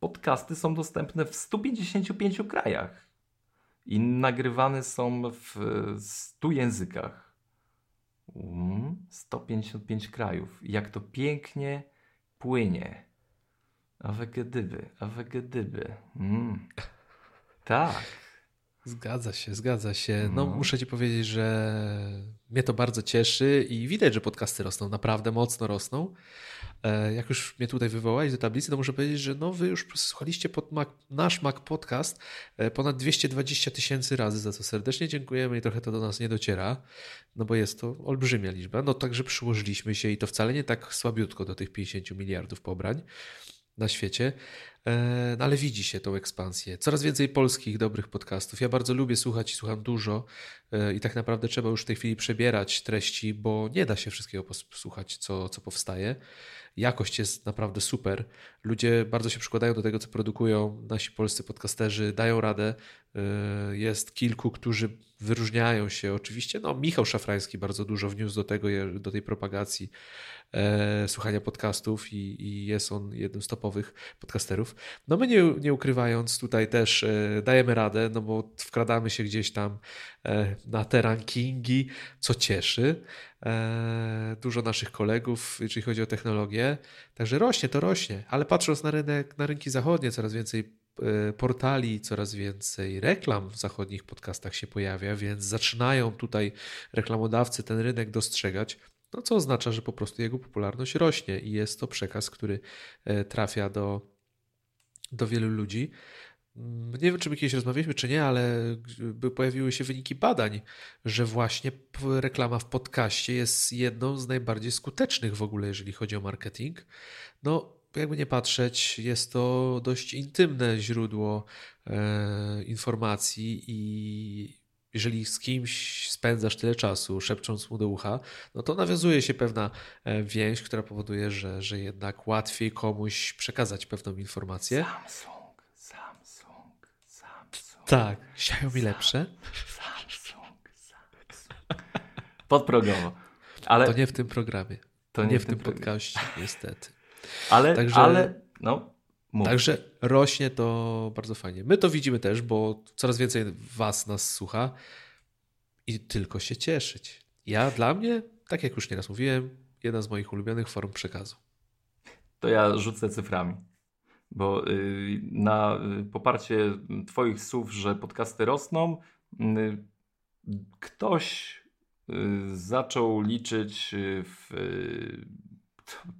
podcasty są dostępne w 155 krajach i nagrywane są w 100 językach. 155 mm, krajów. Jak to pięknie płynie. A wegedyby, a wegedyby. Mm. Tak. Zgadza się, zgadza się. No, no, muszę ci powiedzieć, że mnie to bardzo cieszy i widać, że podcasty rosną, naprawdę mocno rosną. E, jak już mnie tutaj wywołałeś do tablicy, to muszę powiedzieć, że no wy już słuchaliście Mac, nasz Mac Podcast e, ponad 220 tysięcy razy, za co serdecznie dziękujemy i trochę to do nas nie dociera, no bo jest to olbrzymia liczba. No także przyłożyliśmy się i to wcale nie tak słabiutko do tych 50 miliardów pobrań na świecie. E, no ale widzi się tą ekspansję. Coraz więcej polskich dobrych podcastów. Ja bardzo lubię słuchać i słucham dużo e, i tak naprawdę trzeba już w tej chwili przebierać treści, bo nie da się wszystkiego posłuchać, co, co powstaje. Jakość jest naprawdę super. Ludzie bardzo się przykładają do tego, co produkują. Nasi polscy podcasterzy dają radę. E, jest kilku, którzy wyróżniają się. Oczywiście, no, Michał Szafrański bardzo dużo wniósł do tego, do tej propagacji słuchania podcastów i, i, jest on jednym z topowych podcasterów. No my nie, nie ukrywając tutaj też e, dajemy radę, no bo wkradamy się gdzieś tam e, na te rankingi, co cieszy. E, dużo naszych kolegów, jeżeli chodzi o technologię. Także rośnie, to rośnie, ale patrząc na rynek, na rynki zachodnie, coraz więcej portali, coraz więcej reklam w zachodnich podcastach się pojawia, więc zaczynają tutaj reklamodawcy ten rynek dostrzegać. No, co oznacza, że po prostu jego popularność rośnie i jest to przekaz, który trafia do, do wielu ludzi. Mm, nie wiem, czy my kiedyś rozmawialiśmy, czy nie, ale pojawiły się wyniki badań, że właśnie reklama w podcaście jest jedną z najbardziej skutecznych w ogóle, jeżeli chodzi o marketing. No, jakby nie patrzeć, jest to dość intymne źródło e, informacji i jeżeli z kimś spędzasz tyle czasu, szepcząc mu do ucha, no to nawiązuje się pewna e, więź, która powoduje, że, że jednak łatwiej komuś przekazać pewną informację. Samsung, Samsung, Samsung. Tak, Xiaomi lepsze. Samsung, Samsung. Podprogowo. Ale to nie w tym programie. To nie, nie w, w tym, tym podcaście, niestety. Ale, Także... ale no, Mów. Także rośnie to bardzo fajnie. My to widzimy też, bo coraz więcej Was nas słucha i tylko się cieszyć. Ja dla mnie, tak jak już nieraz mówiłem, jedna z moich ulubionych form przekazu. To ja rzucę cyframi, bo y, na y, poparcie Twoich słów, że podcasty rosną, y, ktoś zaczął liczyć w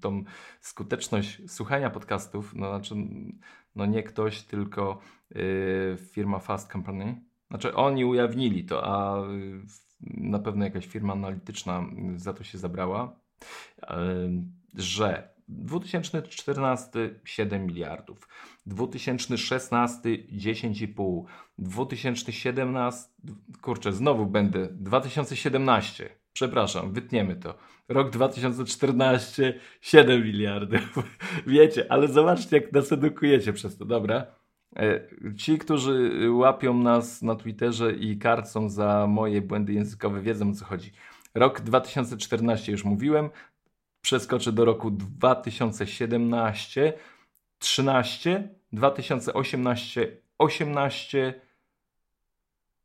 tą skuteczność słuchania podcastów, no znaczy, no nie ktoś, tylko yy, firma Fast Company. Znaczy oni ujawnili to, a yy, na pewno jakaś firma analityczna za to się zabrała, yy, że 2014 7 miliardów, 2016 10,5, 2017 kurczę, znowu będę 2017 Przepraszam, wytniemy to. Rok 2014 7 miliardów. Wiecie, ale zobaczcie, jak nas edukujecie przez to, dobra? E, ci, którzy łapią nas na Twitterze i karcą za moje błędy językowe, wiedzą o co chodzi. Rok 2014 już mówiłem. Przeskoczę do roku 2017, 13, 2018, 18,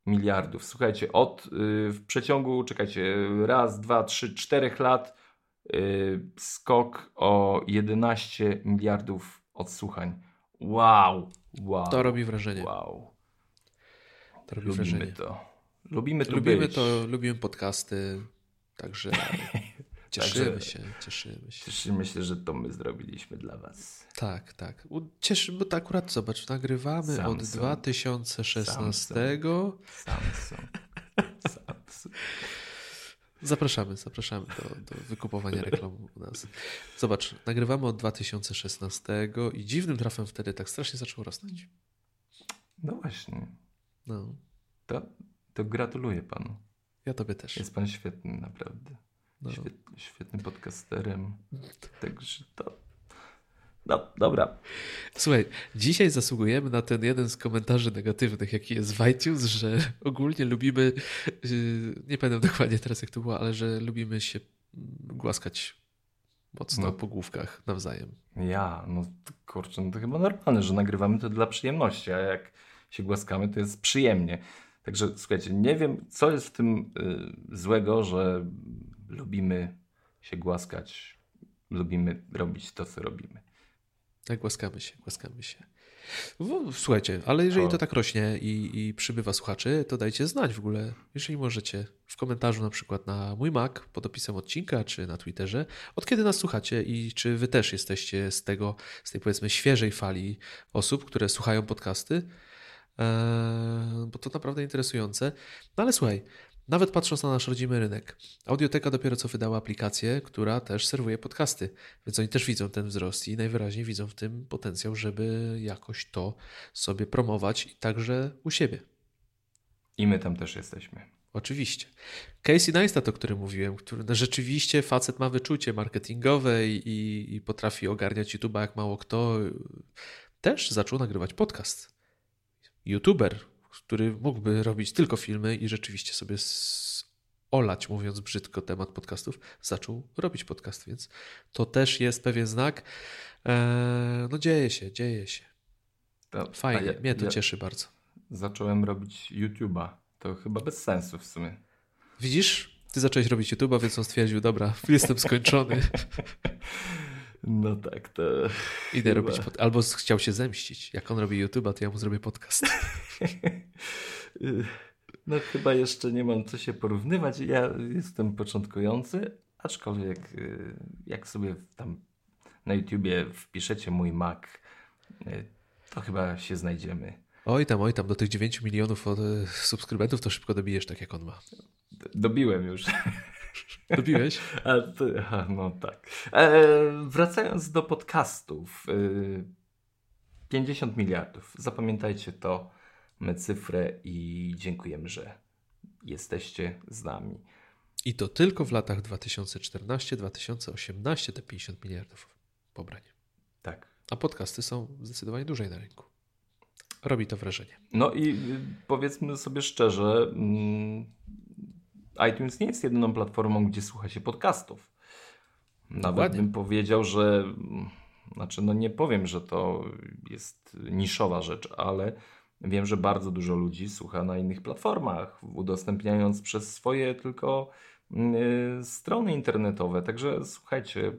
miliardów. Słuchajcie, od y, w przeciągu, czekajcie, raz, dwa, trzy, czterech lat y, skok o 11 miliardów odsłuchań. Wow, wow. To robi wrażenie. Wow. To robi Lubimy wrażenie. to. Lubimy to Lubimy być. to, lubimy podcasty, także Cieszymy Także się, cieszymy się. Cieszymy się, że to my zrobiliśmy dla Was. Tak, tak. Cieszymy, bo to akurat zobacz, nagrywamy Samsung. od 2016. Samsung. Samsung. Samsung. Zapraszamy, zapraszamy do, do wykupowania reklam u nas. Zobacz, nagrywamy od 2016 i dziwnym trafem wtedy tak strasznie zaczęło rosnąć. No właśnie. No. To, to gratuluję panu. Ja tobie też. Jest pan świetny, naprawdę. No. Świetny, świetnym podcasterem. Także to. No, dobra. Słuchaj, dzisiaj zasługujemy na ten jeden z komentarzy negatywnych, jaki jest w iTunes, że ogólnie lubimy, y, nie pamiętam dokładnie teraz jak to było, ale że lubimy się głaskać mocno No. po główkach nawzajem. Ja, no kurczę, no to chyba normalne, że nagrywamy to dla przyjemności, a jak się głaskamy, to jest przyjemnie. Także słuchajcie, nie wiem, co jest w tym y, złego, że lubimy się głaskać, lubimy robić to, co robimy. Tak, głaskamy się, głaskamy się. Słuchajcie, ale jeżeli O. to tak rośnie i, i przybywa słuchaczy, to dajcie znać w ogóle, jeżeli możecie, w komentarzu na przykład na mój Mac pod opisem odcinka, czy na Twitterze, od kiedy nas słuchacie i czy wy też jesteście z tego, z tej powiedzmy świeżej fali osób, które słuchają podcasty, Eee, bo to naprawdę interesujące. No ale słuchaj, nawet patrząc na nasz rodzimy rynek, Audioteka dopiero co wydała aplikację, która też serwuje podcasty, więc oni też widzą ten wzrost i najwyraźniej widzą w tym potencjał, żeby jakoś to sobie promować i także u siebie. I my tam też jesteśmy. Oczywiście. Casey Neistat, o którym mówiłem, który no, rzeczywiście facet ma wyczucie marketingowe i, i, i potrafi ogarniać YouTube'a jak mało kto, też zaczął nagrywać podcast. YouTuber, który mógłby robić tylko filmy i rzeczywiście sobie olać, mówiąc brzydko, temat podcastów, zaczął robić podcast, więc to też jest pewien znak. Eee, no dzieje się, dzieje się. To, Fajnie, ja- mnie to ja cieszy bardzo. Zacząłem robić YouTube'a. To chyba bez sensu w sumie. Widzisz? Ty zacząłeś robić YouTube'a, więc on stwierdził, dobra, jestem skończony. No tak, to. Idę chyba- robić pod... Albo chciał się zemścić. Jak on robi YouTube'a, to ja mu zrobię podcast. No chyba jeszcze nie mam co się porównywać. Ja jestem początkujący, aczkolwiek y, jak sobie tam na YouTubie wpiszecie mój Mac, y, to chyba się znajdziemy. Oj tam, oj tam, do tych 9 milionów e, subskrybentów to szybko dobijesz, tak jak on ma. Dobiłem już. Dobiłeś? A aha, no tak. E, wracając do podcastów. Y, 50 miliardów. Zapamiętajcie to, my cyfrę i dziękujemy, że jesteście z nami. I to tylko w latach 2014-2018 te 50 miliardów pobrań. Tak. A podcasty są zdecydowanie dłużej na rynku. Robi to wrażenie. No i y, powiedzmy sobie szczerze, mm, iTunes nie jest jedyną platformą, gdzie słucha się podcastów. Nawet Dokładnie. bym powiedział, że mm, znaczy no nie powiem, że to jest niszowa rzecz, ale wiem, że bardzo dużo ludzi słucha na innych platformach, udostępniając przez swoje tylko y, strony internetowe. Także słuchajcie,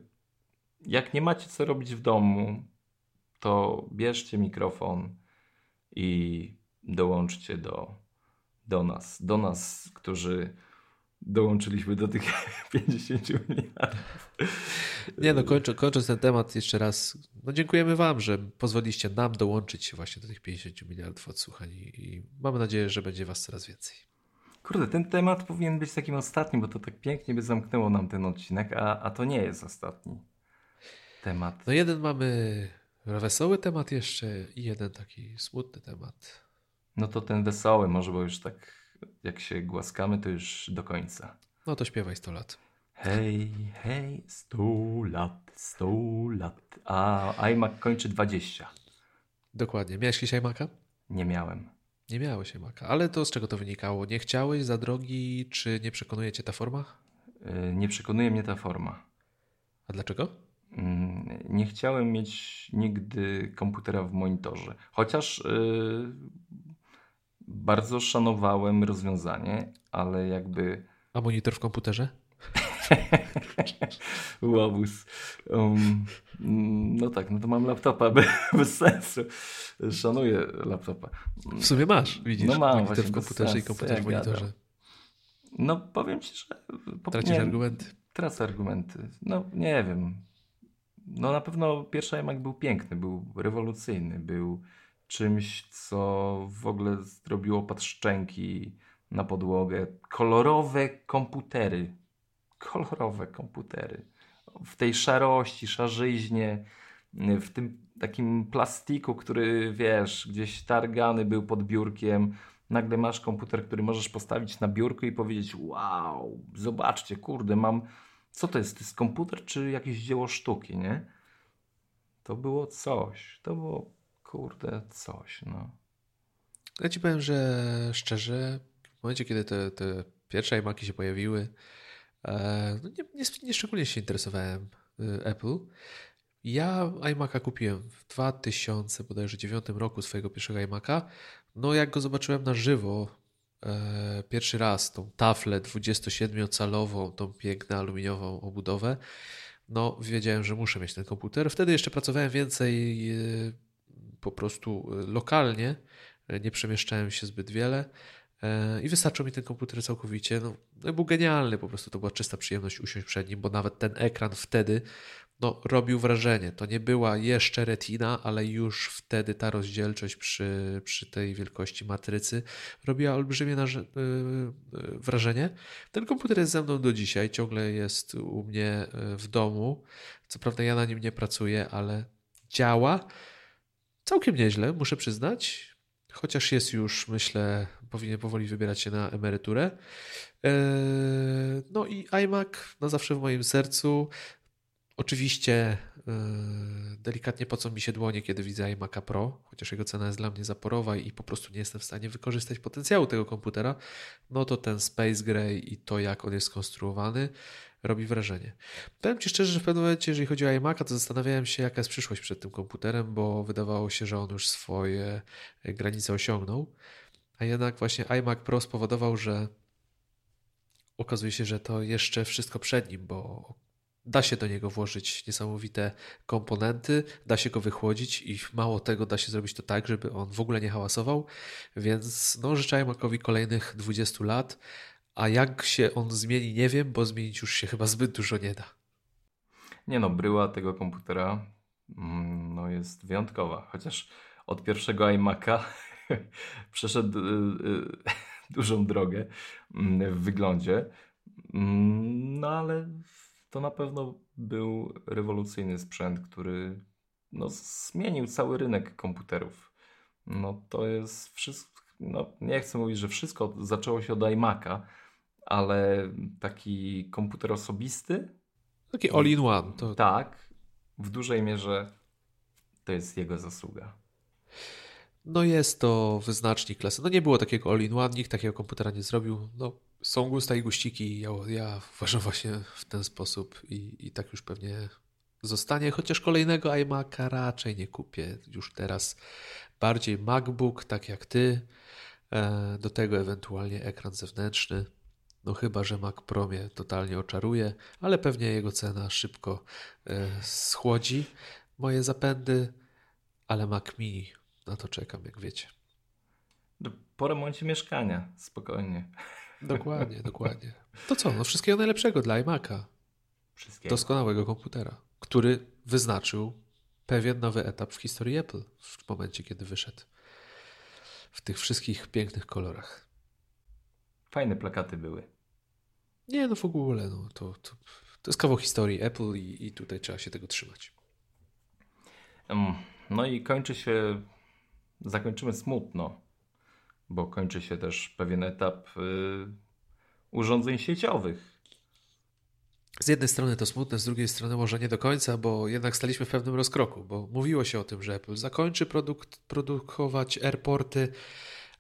jak nie macie co robić w domu, to bierzcie mikrofon i dołączcie do, do nas. Do nas, którzy dołączyliśmy do tych 50 miliardów. Nie no, kończę, kończąc ten temat jeszcze raz, no dziękujemy Wam, że pozwoliliście nam dołączyć się właśnie do tych 50 miliardów odsłuchań i, i mamy nadzieję, że będzie Was coraz więcej. Kurde, ten temat powinien być takim ostatnim, bo to tak pięknie by zamknęło nam ten odcinek, a, a to nie jest ostatni temat. No jeden mamy wesoły temat jeszcze i jeden taki smutny temat. No to ten wesoły może, bo już tak jak się głaskamy, to już do końca. No to śpiewaj 100 lat. Hej, hej, 100 lat, 100 lat, a iMac kończy 20. Dokładnie. Miałeś kiedyś iMac'a? Nie miałem. Nie miałeś iMac'a. Ale to z czego to wynikało? Nie chciałeś za drogi, czy nie przekonuje Cię ta forma? Y, Nie przekonuje mnie ta forma. A dlaczego? Mm, Nie chciałem mieć nigdy komputera w monitorze. Chociaż y, bardzo szanowałem rozwiązanie, ale jakby A monitor w komputerze? łobuz. Um, no tak, no to mam laptopa be- bez sensu. Szanuję laptopa. W sumie masz, widzisz. No mam, monitor właśnie w bez komputerze i komputer w monitorze. No powiem ci, że Tracisz nie- argumenty. Tracę argumenty. No nie wiem. No na pewno pierwszy iMac był piękny, był rewolucyjny, był czymś, co w ogóle zrobiło pad szczęki na podłogę. Kolorowe komputery. Kolorowe komputery. W tej szarości, szarzyźnie, w tym takim plastiku, który wiesz, gdzieś targany był pod biurkiem. Nagle masz komputer, który możesz postawić na biurku i powiedzieć: Wow, zobaczcie, kurde, mam. Co to jest? To jest komputer czy jakieś dzieło sztuki, nie? To było coś. To było, kurde, coś, no. Ja ci powiem, że szczerze, w momencie, kiedy te, te pierwsze iMaki się pojawiły, no nie, nie, nie szczególnie się interesowałem Apple. Ja iMac'a kupiłem w 2009 roku swojego pierwszego iMac'a. No jak go zobaczyłem na żywo e, pierwszy raz, tą taflę 27-calową, tą piękną aluminiową obudowę, no wiedziałem, że muszę mieć ten komputer. Wtedy jeszcze pracowałem więcej e, po prostu e, lokalnie, e, nie przemieszczałem się zbyt wiele. E, I wystarczył mi ten komputer całkowicie. No, no był genialny, po prostu to była czysta przyjemność usiąść przed nim, bo nawet ten ekran wtedy no, robił wrażenie. To nie była jeszcze retina, ale już wtedy ta rozdzielczość przy, przy tej wielkości matrycy robiła olbrzymie wrażenie. Ten komputer jest ze mną do dzisiaj, ciągle jest u mnie w domu. Co prawda ja na nim nie pracuję, ale działa całkiem nieźle, muszę przyznać. Chociaż jest już, myślę, powinien powoli wybierać się na emeryturę. No i iMac na zawsze w moim sercu. Oczywiście yy, delikatnie pocą mi się dłonie, kiedy widzę iMac'a Pro, chociaż jego cena jest dla mnie zaporowa i po prostu nie jestem w stanie wykorzystać potencjału tego komputera, no to ten Space Gray i to, jak on jest skonstruowany, robi wrażenie. Powiem Ci szczerze, że w pewnym momencie, jeżeli chodzi o iMac'a, to zastanawiałem się, jaka jest przyszłość przed tym komputerem, bo wydawało się, że on już swoje granice osiągnął, a jednak właśnie iMac Pro spowodował, że okazuje się, że to jeszcze wszystko przed nim, bo Da się do niego włożyć niesamowite komponenty, da się go wychłodzić i mało tego, da się zrobić to tak, żeby on w ogóle nie hałasował. Więc no, życzę Macowi kolejnych 20 lat, a jak się on zmieni, nie wiem, bo zmienić już się chyba zbyt dużo nie da. Nie no, bryła tego komputera mm, no, jest wyjątkowa, chociaż od pierwszego iMac'a przeszedł y, y, dużą drogę mm, w wyglądzie, mm, no ale to na pewno był rewolucyjny sprzęt, który no, zmienił cały rynek komputerów. No to jest wszystko, no, nie chcę mówić, że wszystko zaczęło się od iMac'a, ale taki komputer osobisty. Taki all-in-one. To... Tak, w dużej mierze to jest jego zasługa. No jest to wyznacznik klasy. No nie było takiego all-in-one, nikt takiego komputera nie zrobił. No są gusta i guściki. Ja, ja uważam właśnie w ten sposób i, i tak już pewnie zostanie, chociaż kolejnego iMac'a raczej nie kupię już teraz. Bardziej MacBook, tak jak ty. E, do tego ewentualnie ekran zewnętrzny. No chyba, że Mac Pro mnie totalnie oczaruje, ale pewnie jego cena szybko e, schłodzi moje zapędy, ale Mac Mini, na to czekam, jak wiecie. Po remoncie mieszkania, spokojnie. Dokładnie, dokładnie. To co? No wszystkiego najlepszego dla iMac'a. Wszystkiego. Doskonałego komputera, który wyznaczył pewien nowy etap w historii Apple w momencie, kiedy wyszedł. W tych wszystkich pięknych kolorach. Fajne plakaty były. Nie, no w ogóle. No, to, to, to jest kawał historii Apple i, i tutaj trzeba się tego trzymać. No i kończy się, zakończymy smutno bo kończy się też pewien etap y, urządzeń sieciowych. Z jednej strony to smutne, z drugiej strony może nie do końca, bo jednak staliśmy w pewnym rozkroku, bo mówiło się o tym, że Apple zakończy produkt, produkować airporty,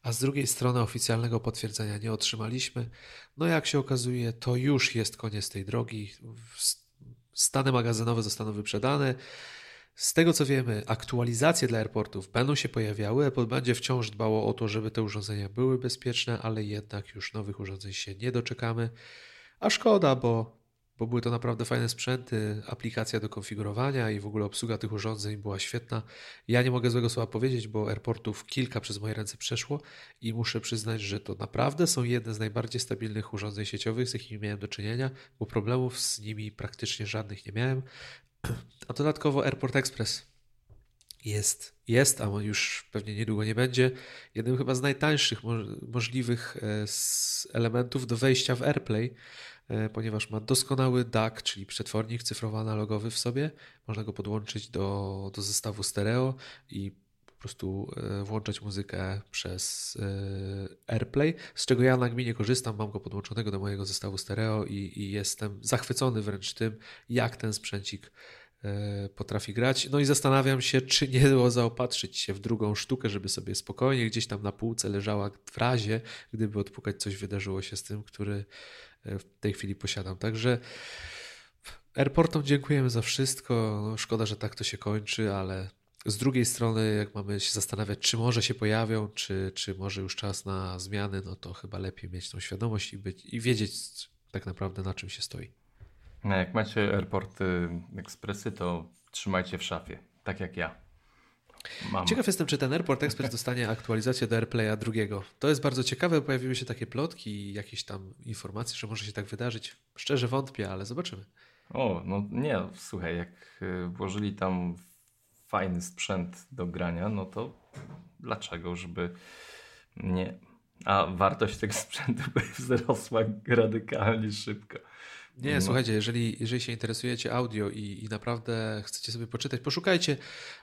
a z drugiej strony oficjalnego potwierdzenia nie otrzymaliśmy. No jak się okazuje, to już jest koniec tej drogi. Stany magazynowe zostaną wyprzedane. Z tego co wiemy, aktualizacje dla airportów będą się pojawiały. Apple będzie wciąż dbało o to, żeby te urządzenia były bezpieczne, ale jednak już nowych urządzeń się nie doczekamy. A szkoda, bo, bo były to naprawdę fajne sprzęty, aplikacja do konfigurowania i w ogóle obsługa tych urządzeń była świetna. Ja nie mogę złego słowa powiedzieć, bo airportów kilka przez moje ręce przeszło i muszę przyznać, że to naprawdę są jedne z najbardziej stabilnych urządzeń sieciowych, z jakimi miałem do czynienia, bo problemów z nimi praktycznie żadnych nie miałem. A dodatkowo Airport Express jest, jest, a już pewnie niedługo nie będzie, jednym chyba z najtańszych możliwych e, elementów do wejścia w AirPlay, ponieważ ma doskonały DAC, czyli przetwornik cyfrowo-analogowy w sobie. Można go podłączyć do, do zestawu stereo i po prostu e, włączać muzykę przez AirPlay, z czego ja na gminie korzystam, mam go podłączonego do mojego zestawu stereo i, i jestem zachwycony wręcz tym, jak ten sprzęcik E, potrafi grać. No i zastanawiam się, czy nie było zaopatrzyć się w drugą sztukę, żeby sobie spokojnie gdzieś tam na półce leżała w razie, gdyby odpukać coś wydarzyło się z tym, który w tej chwili posiadam. Także airportom dziękujemy za wszystko. No, szkoda, że tak to się kończy, ale z drugiej strony, jak mamy się zastanawiać, czy może się pojawią, czy, czy może już czas na zmiany, no to chyba lepiej mieć tą świadomość i, być, i wiedzieć tak naprawdę na czym się stoi. No, jak macie airporty, ekspresy, to trzymajcie w szafie, tak jak ja. Mam. Ciekaw jestem, czy ten Airport Express dostanie aktualizację do AirPlaya drugiego. To jest bardzo ciekawe, pojawiły się takie plotki i jakieś tam informacje, że może się tak wydarzyć. Szczerze wątpię, ale zobaczymy. O, no nie, słuchaj, jak y, włożyli tam fajny sprzęt do grania, no to dlaczego, żeby nie. A wartość tego sprzętu wzrosła radykalnie szybko. Nie, no. słuchajcie, jeżeli, jeżeli się interesujecie audio i, i naprawdę chcecie sobie poczytać, poszukajcie.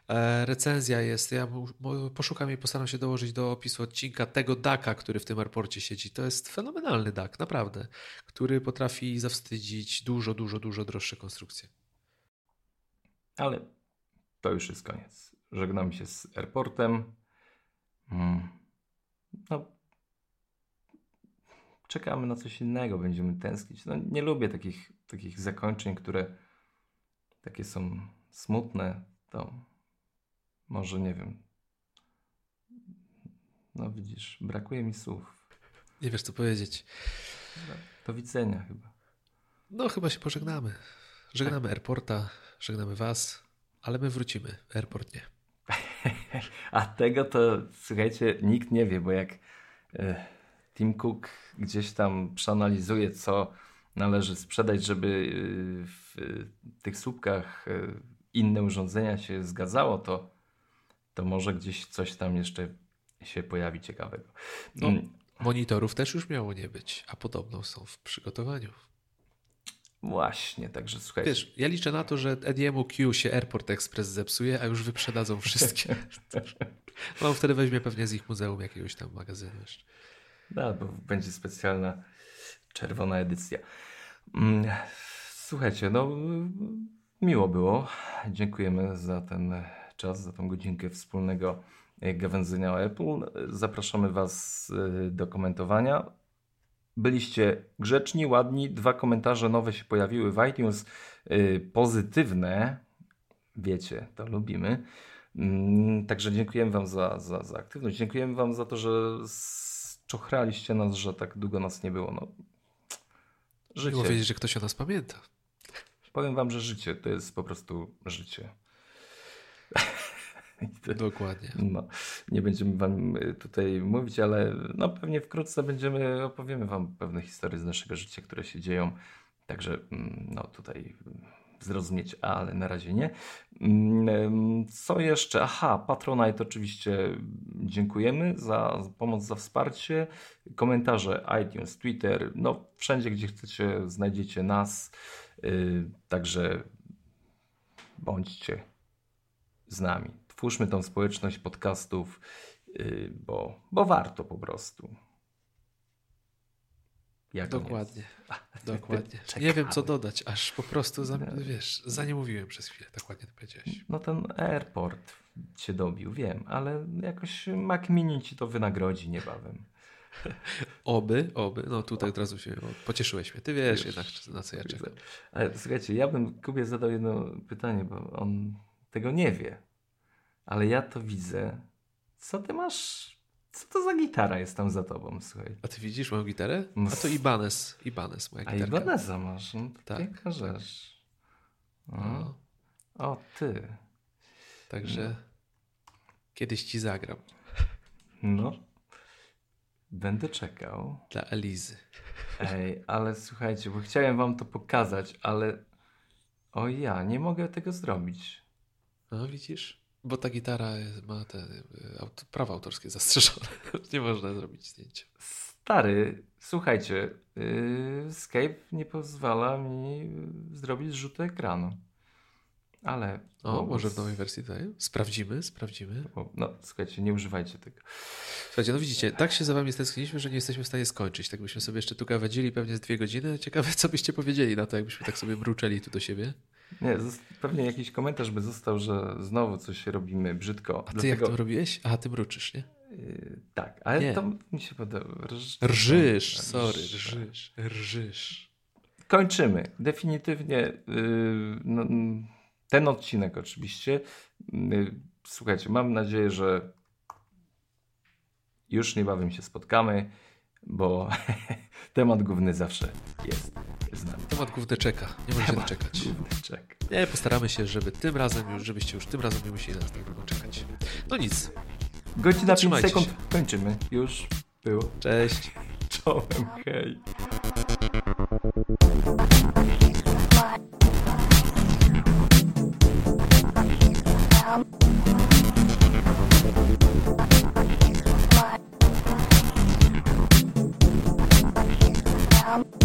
E, recenzja jest. Ja poszukam i postaram się dołożyć do opisu odcinka tego daka, który w tym airporcie siedzi. To jest fenomenalny dak, naprawdę, który potrafi zawstydzić dużo, dużo, dużo droższe konstrukcje. Ale to już jest koniec. Żegnam się z airportem. Mm. No, czekamy na coś innego, będziemy tęsknić. No, nie lubię takich, takich zakończeń, które takie są smutne. To może nie wiem. No widzisz, brakuje mi słów. Nie wiesz co powiedzieć. Do widzenia chyba. No chyba się pożegnamy. Żegnamy tak. Airporta, żegnamy Was, ale my wrócimy. Airport nie. A tego to słuchajcie, nikt nie wie, bo jak e, Tim Cook gdzieś tam przeanalizuje, co należy sprzedać, żeby y, w tych słupkach y, inne urządzenia się zgadzało, to, to może gdzieś coś tam jeszcze się pojawi ciekawego. No, mm. monitorów też już miało nie być, a podobno są w przygotowaniu. Właśnie, także słuchajcie. Wiesz, ja liczę na to, że EDMU Q się Airport Express zepsuje, a już wyprzedadzą wszystkie. no wtedy weźmie pewnie z ich muzeum jakiegoś tam magazynu jeszcze. No, bo będzie specjalna czerwona edycja. Mm, słuchajcie, no miło było. Dziękujemy za ten czas, za tą godzinkę wspólnego gawędzenia o Apple. Zapraszamy Was y, do komentowania. Byliście grzeczni, ładni. Dwa komentarze nowe się pojawiły w iTunes. Y, pozytywne. Wiecie, to lubimy. Mm, także dziękujemy Wam za, za, za aktywność. Dziękujemy Wam za to, że czochraliście nas, że tak długo nas nie było. No, życie. Było wiedzieć, że ktoś o nas pamięta. Powiem wam, że życie to jest po prostu życie. Dokładnie. No, nie będziemy wam y, tutaj mówić, ale no, pewnie wkrótce będziemy, opowiemy wam pewne historie z naszego życia, które się dzieją. Także mm, no, tutaj zrozumieć, ale na razie nie. Mm, co jeszcze? Aha, Patronite oczywiście dziękujemy za pomoc, za wsparcie. Komentarze iTunes, Twitter, no wszędzie gdzie chcecie znajdziecie nas. Y, także bądźcie z nami. Twórzmy tą społeczność podcastów, y, bo, bo warto po prostu. Jak Dokładnie. Dokładnie. Nie wiem, co dodać, aż po prostu, za, wiesz, zaniemówiłem przez chwilę, tak ładnie to powiedziałeś. No ten airport cię dobił, wiem, ale jakoś Mac Mini ci to wynagrodzi niebawem. Oby, oby. No tutaj od razu się pocieszyłeś mnie. Ty wiesz, wiesz jednak, na co ja czekam. Ale słuchajcie, ja bym Kubie zadał jedno pytanie, bo on tego nie wie. Ale ja to widzę. Co ty masz co to za gitara jest tam za tobą, słuchaj? A ty widzisz moją gitarę? No A to Ibanez. Ibanez, moja gitarka. A Ibaneza masz, no tak, piękna rzecz. No. O, ty. Także no. kiedyś ci zagram. No. Będę czekał. Dla Elizy. Ej, ale słuchajcie, bo chciałem wam to pokazać, ale o ja, nie mogę tego zrobić. No widzisz? Bo ta gitara ma te y, prawa autorskie zastrzeżone. nie można zrobić zdjęcia. Stary, słuchajcie, yy, Skype nie pozwala mi zrobić zrzutu ekranu. Ale. O, może w nowej wersji daje? Sprawdzimy, sprawdzimy. No, słuchajcie, nie używajcie tego. Słuchajcie, no widzicie, tak się za wami stęskniliśmy, że nie jesteśmy w stanie skończyć. Tak byśmy sobie jeszcze tu gawędzili pewnie z dwie godziny. Ciekawe, co byście powiedzieli na to, jakbyśmy tak sobie mruczeli tu do siebie. Nie, pewnie jakiś komentarz by został, że znowu coś robimy brzydko. A ty Dlatego... jak to robiłeś? A ty mruczysz, nie? Yy, tak, ale Nie. to mi się podoba. Rż, Rżysz, rż- sorry, rżysz, rżysz. Kończymy. Definitywnie yy, no, mm, ten odcinek oczywiście. Yy, słuchajcie, mam nadzieję, że już niebawem się spotkamy, bo temat główny zawsze jest znam. Temat główny czeka. Nie możecie Temat doczekać. Nie, postaramy się, żeby tym razem już, żebyście już tym razem nie musieli nas tak czekać. No nic. Godzina 5 sekund. Się. Kończymy. Już było. Cześć. Czołem, hej. Um...